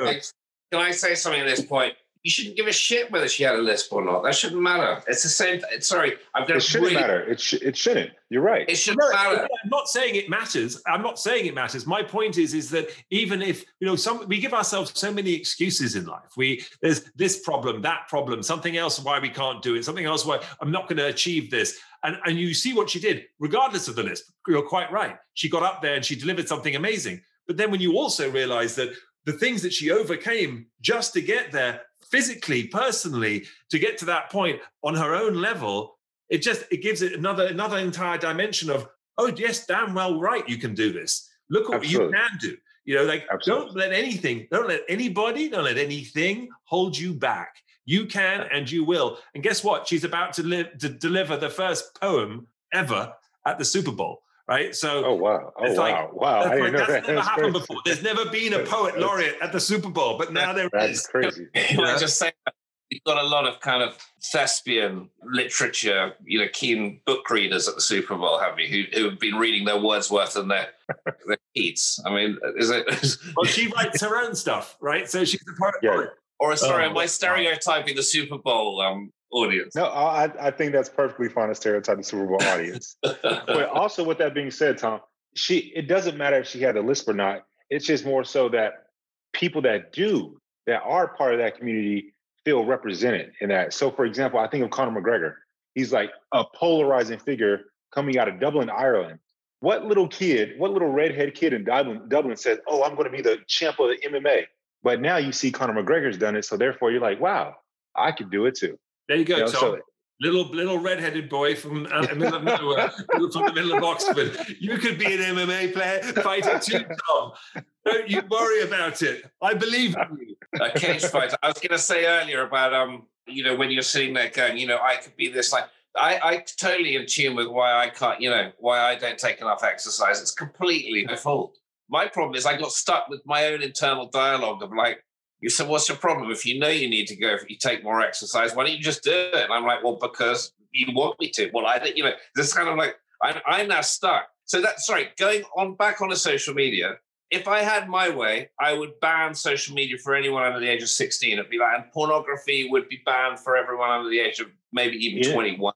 can I say something at this point? You shouldn't give a shit whether she had a lisp or not. That shouldn't matter. It's the same. Sorry, I'm going to. It shouldn't really, matter. It, sh- it shouldn't. You're right. It shouldn't matter. I'm not saying it matters. I'm not saying it matters. My point is, is that even if you know, some we give ourselves so many excuses in life. We there's this problem, that problem, something else why we can't do it, something else why I'm not going to achieve this. And, and you see what she did, regardless of the lisp. You're quite right. She got up there and she delivered something amazing. But then when you also realize that the things that she overcame just to get there physically, personally, to get to that point on her own level, it just it gives it another another entire dimension of, oh yes, damn well right, you can do this. Look what Absolutely. you can do. You know, like Absolutely. don't let anything, don't let anybody, don't let anything hold you back. You can and you will. And guess what? She's about to, live, to deliver the first poem ever at the Super Bowl. Right. So, oh, wow. Oh, wow. Like, wow. That's, like, that's that. never that's happened crazy. before. There's never been a poet laureate at the Super Bowl, but now there that's is. crazy. (laughs) Can I just say You've got a lot of kind of thespian literature, you know, keen book readers at the Super Bowl, have you, who, who have been reading their Wordsworth and their, (laughs) their Keats? I mean, is it? well, she writes her own stuff, right? So she's a poet. Yeah. or sorry, Oh, am I stereotyping the Super Bowl um, audience? No, I, I think that's perfectly fine to stereotype the Super Bowl audience. (laughs) but also, with that being said, Tom, she it doesn't matter if she had a lisp or not. It's just more so that people that do that are part of that community feel represented in that. So, for example, I think of Conor McGregor. He's like a polarizing figure coming out of Dublin, Ireland. What little kid, what little redhead kid in Dublin, Dublin says, "Oh, I'm going to be the champ of the MMA"? But now you see Conor McGregor's done it, so therefore you're like, "Wow, I could do it too." There you go, You know, Tom. so little little redheaded boy from uh, the middle of nowhere, (laughs) from the middle of Oxford. You could be an MMA player, fighter too, Tom. Don't you worry about it. I believe in you. a cage fighter. I was going to say earlier about um, you know, when you're sitting there going, you know, I could be this like. I, I totally in tune with why I can't, you know, why I don't take enough exercise. It's completely my fault. My problem is I got stuck with my own internal dialogue of like, you said, what's your problem? If you know you need to go, if you take more exercise, why don't you just do it? And I'm like, well, because you want me to. Well, I, you know, this kind of like, I'm, I'm now stuck. So that's sorry, going on back on to social media. If I had my way, I would ban social media for anyone under the age of 16. It'd be like, and pornography would be banned for everyone under the age of maybe even Yeah. 21.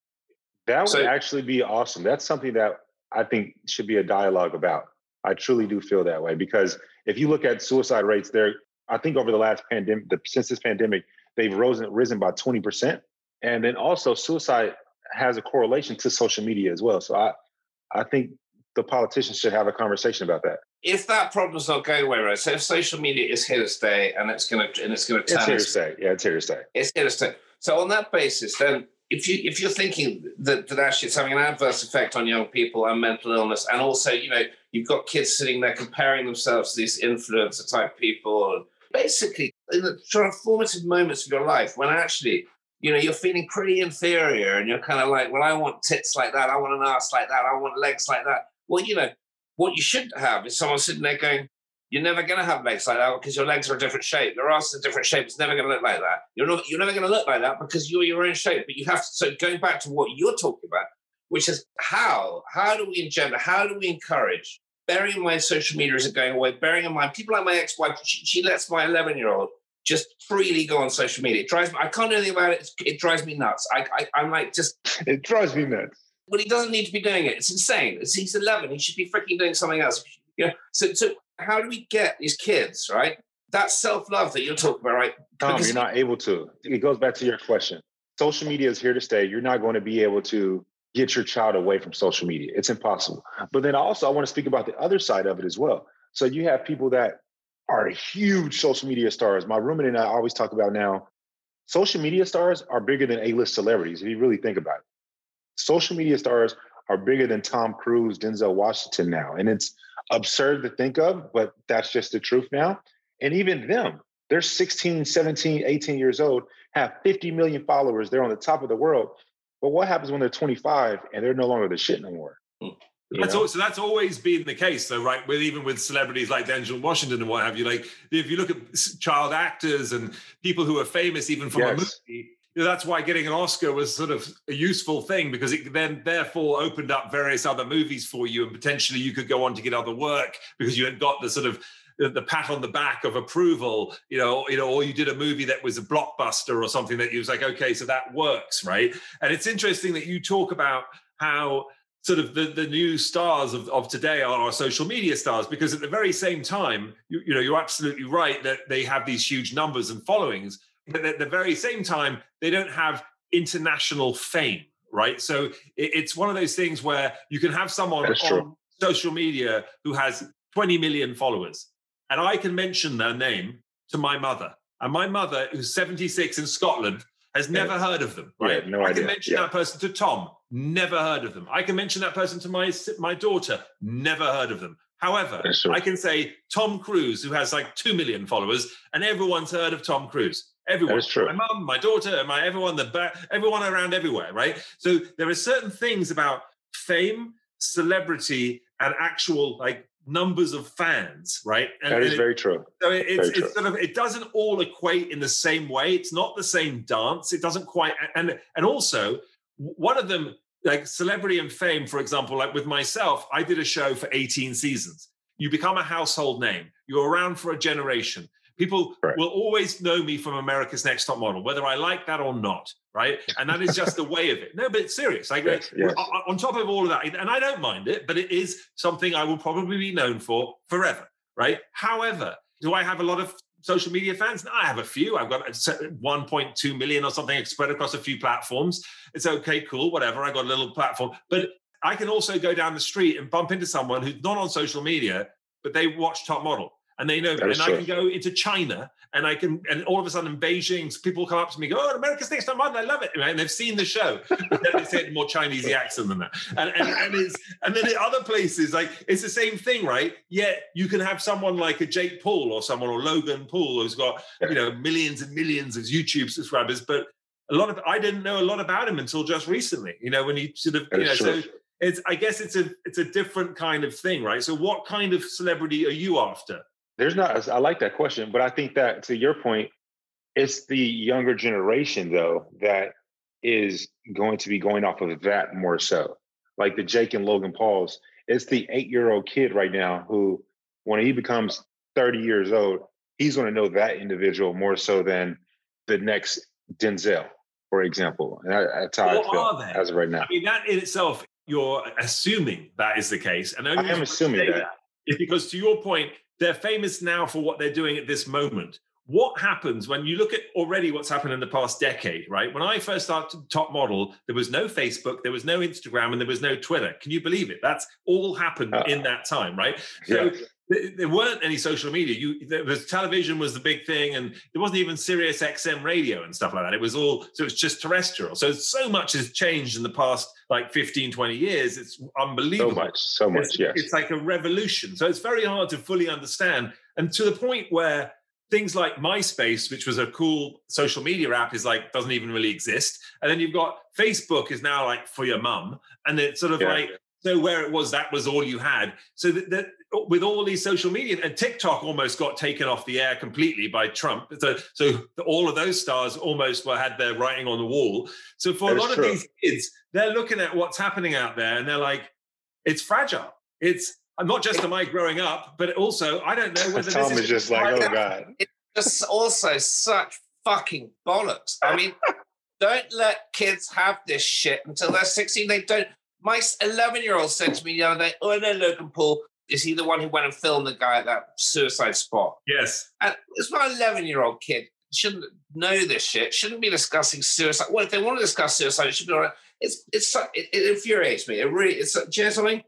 That would So- actually be awesome. That's something that I think should be a dialogue about. I truly do feel that way because if you look at suicide rates, there, I think over the last pandemic, the, since this pandemic, they've risen risen by twenty percent, and then also suicide has a correlation to social media as well. So I, I think the politicians should have a conversation about that. If that problem's not going away, right? So if social media is here to stay and it's gonna and it's gonna It's turn here to stay. Yeah, it's here to stay. it's here to stay. So on that basis, then if you if you're thinking that, that actually it's having an adverse effect on young people and mental illness, and also you know you've got kids sitting there comparing themselves to these influencer type people, and basically in the sort of formative moments of your life when actually you know you're feeling pretty inferior and you're kind of like, well, I want tits like that, I want an ass like that, I want legs like that. Well, you know what you should have is someone sitting there going, you're never going to have legs like that because your legs are a different shape. Your ass is a different shape. It's never going to look like that. You're not. You're never going to look like that because you're your own shape. But you have to. So going back to what you're talking about, which is how how do we engender? How do we encourage? Bearing in mind social media isn't going away. Bearing in mind people like my ex-wife, she, she lets my 11-year-old just freely go on social media. It drives me. I can't do anything about it. It drives me nuts. I, I I'm like just It drives me nuts. well, he doesn't need to be doing it. It's insane. It's, he's 11. He should be freaking doing something else. You know, so, so how do we get these kids, right? That self-love that you're talking about, right? Tom, Because- you're not able to. It goes back to your question. Social media is here to stay. You're not going to be able to get your child away from social media. It's impossible. But then also, I want to speak about the other side of it as well. So you have people that are huge social media stars. My roommate and I always talk about now. Social media stars are bigger than A-list celebrities. If you really think about it, social media stars are bigger than Tom Cruise, Denzel Washington now, and it's absurd to think of, but that's just the truth now. And even them, they're 16, 17, 18 years old, have 50 million followers. They're on the top of the world. But what happens when they're 25 and they're no longer the shit no more? Hmm. That's all, so that's always been the case, though, right? With even with celebrities like Denzel Washington and what have you. Like, if you look at child actors and people who are famous, even from a movie, that's why getting an Oscar was sort of a useful thing because it then therefore opened up various other movies for you, and potentially you could go on to get other work because you had got the sort of the, pat on the back of approval, you know, you know, or you did a movie that was a blockbuster or something that you was like, okay, so that works, right? And it's interesting that you talk about how sort of the, the new stars of, of today are our social media stars because at the very same time you, you know you're absolutely right that they have these huge numbers and followings but at the very same time they don't have international fame right so it, it's one of those things where you can have someone on social media who has 20 million followers and i can mention their name to my mother and my mother who's 76 in scotland has never heard of them Yeah, right no i idea. can mention Yeah. that person to tom never heard of them i can mention that person to my my daughter never heard of them however true. i can say tom cruise who has like 2 million followers and everyone's heard of tom cruise everyone That is true. my mum my daughter my everyone the ba- everyone around everywhere right so there are certain things about fame celebrity and actual like numbers of fans, right? And, that is very true. So it, it's, it's sort of it doesn't all equate in the same way. It's not the same dance. It doesn't quite and and also one of them like celebrity and fame, for example, like with myself, I did a show for 18 seasons. You become a household name. You're around for a generation. People will always know me from America's Next Top Model, whether I like that or not, right? And that is just the way of it. No, but it's serious. Like yes, yes. on top of all of that, and I don't mind it, but it is something I will probably be known for forever, right? However, do I have a lot of social media fans? No, I have a few. I've got uh, 1.2 million or something spread across a few platforms. It's okay, cool, whatever. I got a little platform, but I can also go down the street and bump into someone who's not on social media, but they watch Top Model and they know and true. I can go into China and I can and all of a sudden in Beijing people come up to me go oh America's Next Top Model I love it and they've seen the show. (laughs) But then they say it more Chinese accent than that. And and, and it's and then in other places like it's the same thing right? Yet you can have someone like a Jake Paul or someone or Logan Paul who's got you know millions and millions of YouTube subscribers but a lot of I didn't know a lot about him until just recently you know when he sort of you know so it's I guess it's a it's a different kind of thing right? So what kind of celebrity are you after there's not, I like that question, but I think that to your point, it's the younger generation though that is going to be going off of that more so. Like the Jake and Logan Pauls, it's the eight year old kid right now who, when he becomes 30 years old, he's going to know that individual more so than the next Denzel, for example. And that's how I feel as of right now. I mean, that in itself, you're assuming that is the case. And I am assuming that. that is because to your point, they're famous now for what they're doing at this moment. What happens when you look at already what's happened in the past decade, right? When I first started Top Model, there was no Facebook, there was no Instagram, and there was no Twitter. Can you believe it? That's all happened uh, in that time, right? So yeah there weren't any social media. You, there was television was the big thing, and there wasn't even Sirius XM radio and stuff like that. It was all so it's just terrestrial. So so much has changed in the past like 15, 20 years. It's unbelievable. So much, so much. It's, yes, it's like a revolution. So it's very hard to fully understand, and to the point where things like MySpace, which was a cool social media app, is like doesn't even really exist. And then you've got Facebook is now like for your mum, and it's sort of yeah. like so where it was that was all you had. So that, that with all these social media and TikTok almost got taken off the air completely by Trump. So, so all of those stars almost were, had their writing on the wall. So for that a lot of these kids, they're looking at what's happening out there and they're like, it's fragile. It's uh, not just am I growing up, but also I don't know whether Tom this is, is just like, oh god. It's just also such fucking bollocks. I mean, (laughs) don't let kids have this shit until they're 16. They don't. My 11 year old said to me the other day, Oh, no, Logan Paul, is he the one who went and filmed the guy at that suicide spot? Yes. And it's my 11 year old kid. Shouldn't know this shit. Shouldn't be discussing suicide. Well, if they want to discuss suicide, it should be all right. It's it's it, it infuriates me. It really it's do you know something?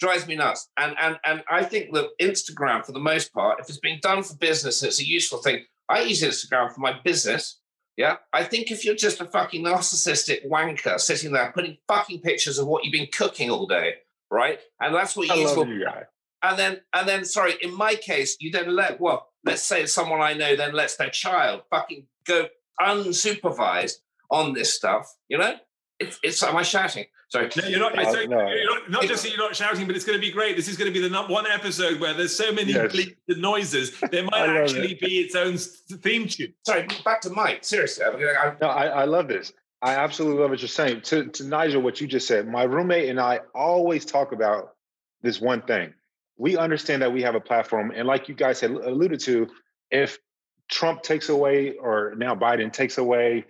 Drives me nuts. And and and I think that Instagram, for the most part, if it's being done for business, it's a useful thing. I use Instagram for my business. Yeah. I think if you're just a fucking narcissistic wanker sitting there putting fucking pictures of what you've been cooking all day, right? And that's what you use for. You and then, and then, sorry, in my case, you then let, well, let's say someone I know then lets their child fucking go unsupervised on this stuff, you know? It's, it's am I shouting? Sorry. No, you're not, uh, no. you're not, not just that you're not shouting, but it's going to be great. This is going to be the one episode where there's so many yes. noises. There might (laughs) actually it. be its own theme tune. Sorry, back to Mike. Seriously. I'm, I'm, no, I, I love this. I absolutely love what you're saying. To, to Nigel, what you just said, my roommate and I always talk about this one thing we understand that we have a platform. And like you guys had alluded to, if Trump takes away, or now Biden takes away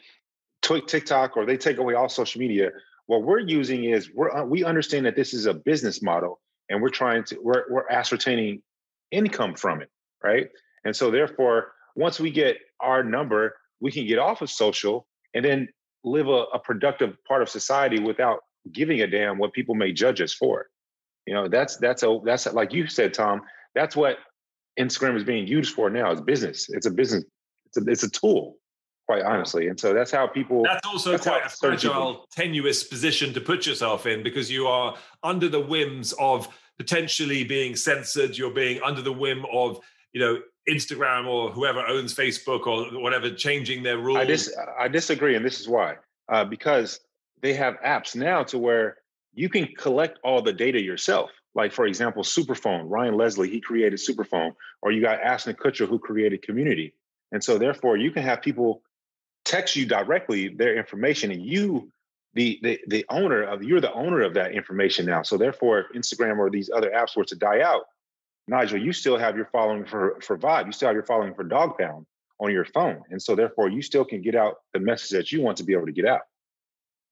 TikTok, or they take away all social media, what we're using is we're uh, we understand that this is a business model, and we're trying to we're we're ascertaining income from it, right? And so therefore, once we get our number, we can get off of social and then live a, a productive part of society without giving a damn what people may judge us for. You know, that's that's a that's a, like you said, Tom. That's what Instagram is being used for now. It's business. It's a business. It's a it's a tool, quite honestly. And so that's how people. That's also that's quite a fragile, tenuous position to put yourself in because you are under the whims of potentially being censored. You're being under the whim of you know Instagram or whoever owns Facebook or whatever changing their rules. I, dis- I disagree, and this is why. Uh, because they have apps now to where you can collect all the data yourself. like for example, Superphone, Ryan Leslie, he created Superphone, or you got Ashton Kutcher who created Community. And so therefore you can have people text you directly their information and you the the the owner of you're the owner of that information now. So therefore if Instagram or these other apps were to die out, Nigel, you still have your following for for Vibe, you still have your following for Dog Pound on your phone. And so therefore you still can get out the message that you want to be able to get out.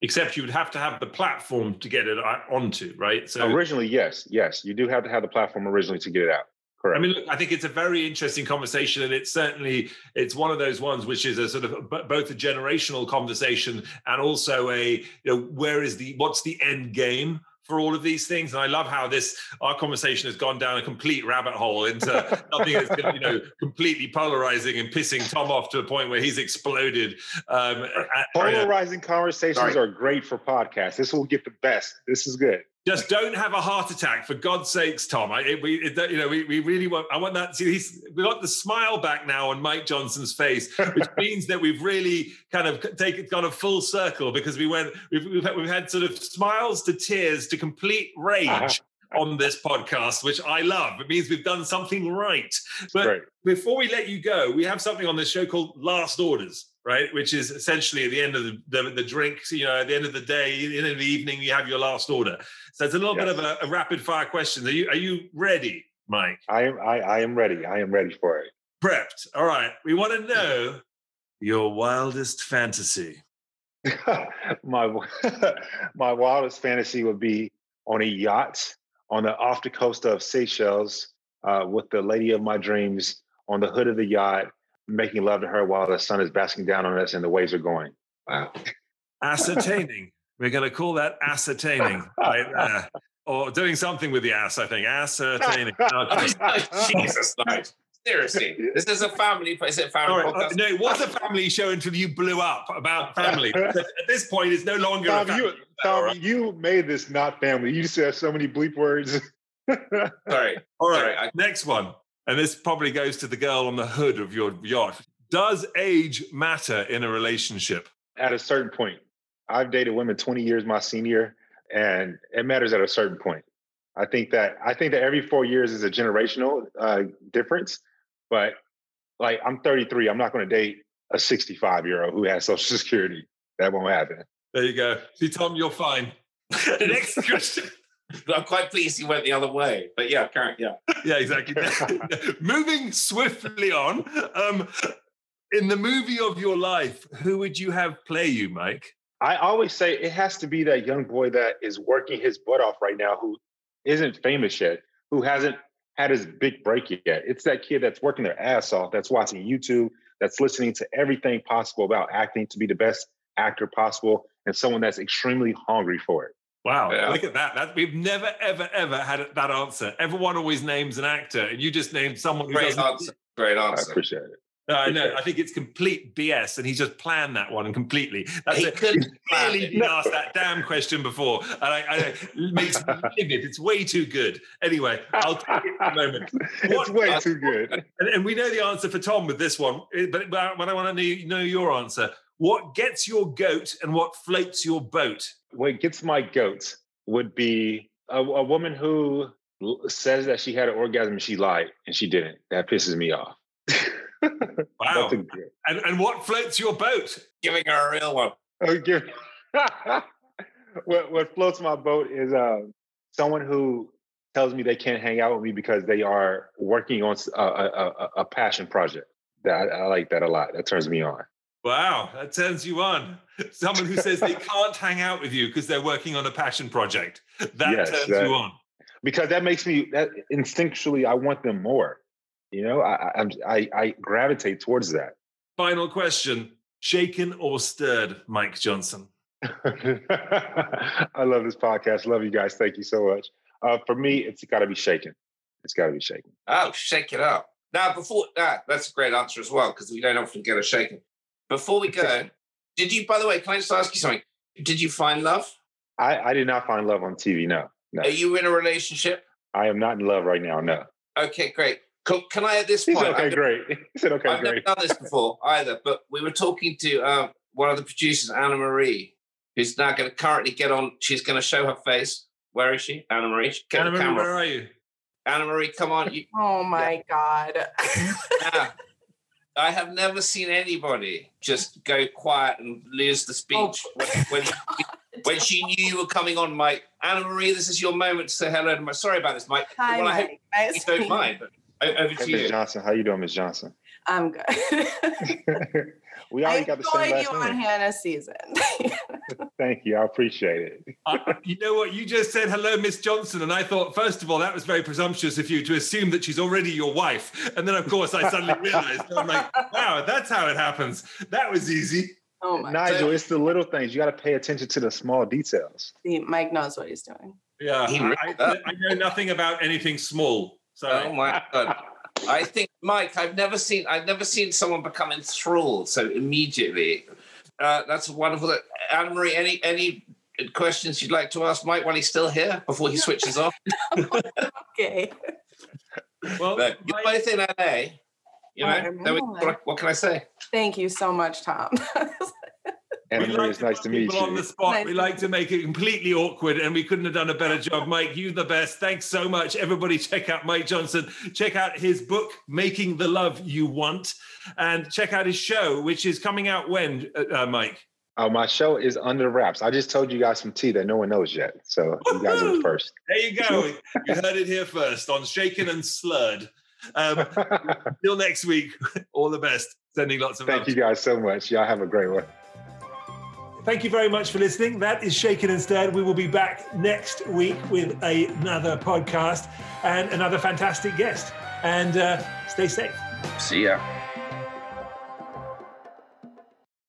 Except you would have to have the platform to get it uh, onto, right? So originally, yes, yes, you do have to have the platform originally to get it out. Correct. I mean, look, I think it's a very interesting conversation, and it's certainly it's one of those ones which is a sort of both a generational conversation and also a you know where is the what's the end game for all of these things. And I love how this our conversation has gone down a complete rabbit hole into (laughs) something that's you know completely polarizing and pissing Tom off to a point where he's exploded. Um, Polarizing conversations Sorry. are great for podcasts. This will get the best. This is good. Just don't have a heart attack, for God's sakes, Tom. I, we, it, you know, we, we really want. I want that. See, he's, we got the smile back now on Mike Johnson's face, which (laughs) means that we've really kind of taken gone a full circle because we went. We've, we've had, we've had sort of smiles to tears to complete rage. Uh-huh. (laughs) on this podcast, which I love. It means we've done something right. But before we let you go, we have something on this show called Last Orders right? Which is essentially at the end of the, the, the drinks, you know, at the end of the day, in the evening, you have your last order. So it's a little yes. bit of a, a, rapid fire question. Are you are you ready, Mike? I am I, I am ready. I am ready for it. Prepped. All right. We want to (laughs) know your wildest fantasy. (laughs) my (laughs) my wildest fantasy would be on a yacht on the off the coast of Seychelles uh, with the lady of my dreams on the hood of the yacht making love to her while the sun is basking down on us and the waves are going. Wow. Ascertaining. We're going to call that ascertaining right there. Or doing something with the ass, I think. Ascertaining. (laughs) Jesus, no. Seriously, this is a family. Is it family Sorry, uh, no, it was a family show until you blew up about family. (laughs) At this point, it's no longer Tom, a family. You, Tom, right? you made this not family. You said so many bleep words. (laughs) Sorry. All right. Sorry, Next one and this probably goes to the girl on the hood of your yacht. Does age matter in a relationship? At a certain point. I've dated women 20 years my senior, and it matters at a certain point. I think that I think that every four years is a generational uh, difference, but like I'm 33, I'm not going to date a 65 year old who has Social Security. That won't happen. There you go. See, Tom, you're fine. (laughs) Next (laughs) question. I'm quite pleased he went the other way. But yeah, current, yeah. Yeah, exactly. (laughs) (laughs) Moving swiftly on. Um, in the movie of your life, who would you have play you, Mike? I always say it has to be that young boy that is working his butt off right now who isn't famous yet, who hasn't had his big break yet. It's that kid that's working their ass off, that's watching YouTube, that's listening to everything possible about acting to be the best actor possible, and someone that's extremely hungry for it. Wow, yeah. look at that. that. We've never, ever, ever had that answer. Everyone always names an actor, and you just named someone who Great doesn't. answer. Great answer. I appreciate it. No, I know. I think it's complete BS, and he just planned that one completely. That's he He's clearly been asked that damn question before, and I, I it makes me (laughs) livid. It's way too good. Anyway, I'll take it for a moment. (laughs) What, it's way too good. And, and, we know the answer for Tom with this one, eh, but, but I want to know your answer. What gets your goat, and what floats your boat? What gets my goat would be a, a woman who says that she had an orgasm and she lied and she didn't. That pisses me off. (laughs) wow. and, and what floats your boat? Giving her a real one. Oh, give, (laughs) what, what floats my boat is uh, someone who tells me they can't hang out with me because they are working on a, a, a passion project. That I like that a lot. That turns me on. Wow, that turns you on. Someone who says they can't hang out with you because they're working on a passion project. That yes, turns that, you on. Because that makes me that instinctually I want them more. You know, I, I I gravitate towards that. Final question: Shaken or stirred, Mike Johnson? (laughs) I love this podcast. Love you guys. Thank you so much. Uh, for me, it's got to be shaken. It's got to be shaken. Oh, shake it up. Now, before that, that's a great answer as well because we don't often get a shaken. Before we go, did you, by the way, can I just ask you something? Did you find love? I, I did not find love on TV, no, no. Are you in a relationship? I am not in love right now, no. Okay, great. Can, can I at this point? okay, I've great. (laughs) He said, okay, I've great. never done this (laughs) before either, but we were talking to um, one of the producers, Anna Marie, who's now going to currently get on. She's going to show her face Where is she? Anna Marie. Anna Marie, where are you? Anna Marie, come on. You, (laughs) oh my yeah. God. yeah. I have never seen anybody just go quiet and lose the speech oh. when, when, (laughs) when, she knew you were coming on, Mike. Anna Marie, this is your moment to say hello to my. Sorry about this, Mike. Hi, well, Mike. I hope nice you don't mind, but over to hey, you. Ms. Johnson, how you doing, Ms. Johnson? I'm good. (laughs) (laughs) we already I got the same last you name. on Hannah's season. (laughs) (laughs) Thank you. I appreciate it. (laughs) Uh, you know what? You just said hello, Miss Johnson, and I thought, first of all, that was very presumptuous of you to assume that she's already your wife. And then, of course, I suddenly realized, I'm like, wow, that's how it happens. That was easy. Oh my Nigel, God. it's the little things. You got to pay attention to the small details. See, Mike knows what he's doing. Yeah, I, I, I know nothing about anything small. So. Oh my God. I think, Mike, I've never seen I've never seen someone become enthralled so immediately. Uh, that's wonderful. Anna Marie, any any questions you'd like to ask Mike while he's still here before he switches off? (laughs) okay. Well, but you're both in LA. You know, what, what can I say? Thank you so much, Tom. (laughs) Anna Marie, like it's nice to meet you. On the spot, nice we like to make it completely awkward, and we couldn't have done a better job. Mike, you the best. Thanks so much, everybody. Check out Mike Johnson. Check out his book, "Making the Love You Want," and check out his show, which is coming out when, uh, uh Mike. Oh, my show is under wraps. I just told you guys some tea that no one knows yet, so you guys are the first. There you go. (laughs) you heard it here first on Shaken and Slurred. Um, (laughs) till next week. (laughs) All the best. Sending lots of love. Thank love. you guys so much. Y'all have a great one. Thank you very much for listening. That is Shaken and Slurred. We will be back next week with another podcast and another fantastic guest. And uh, stay safe. See ya.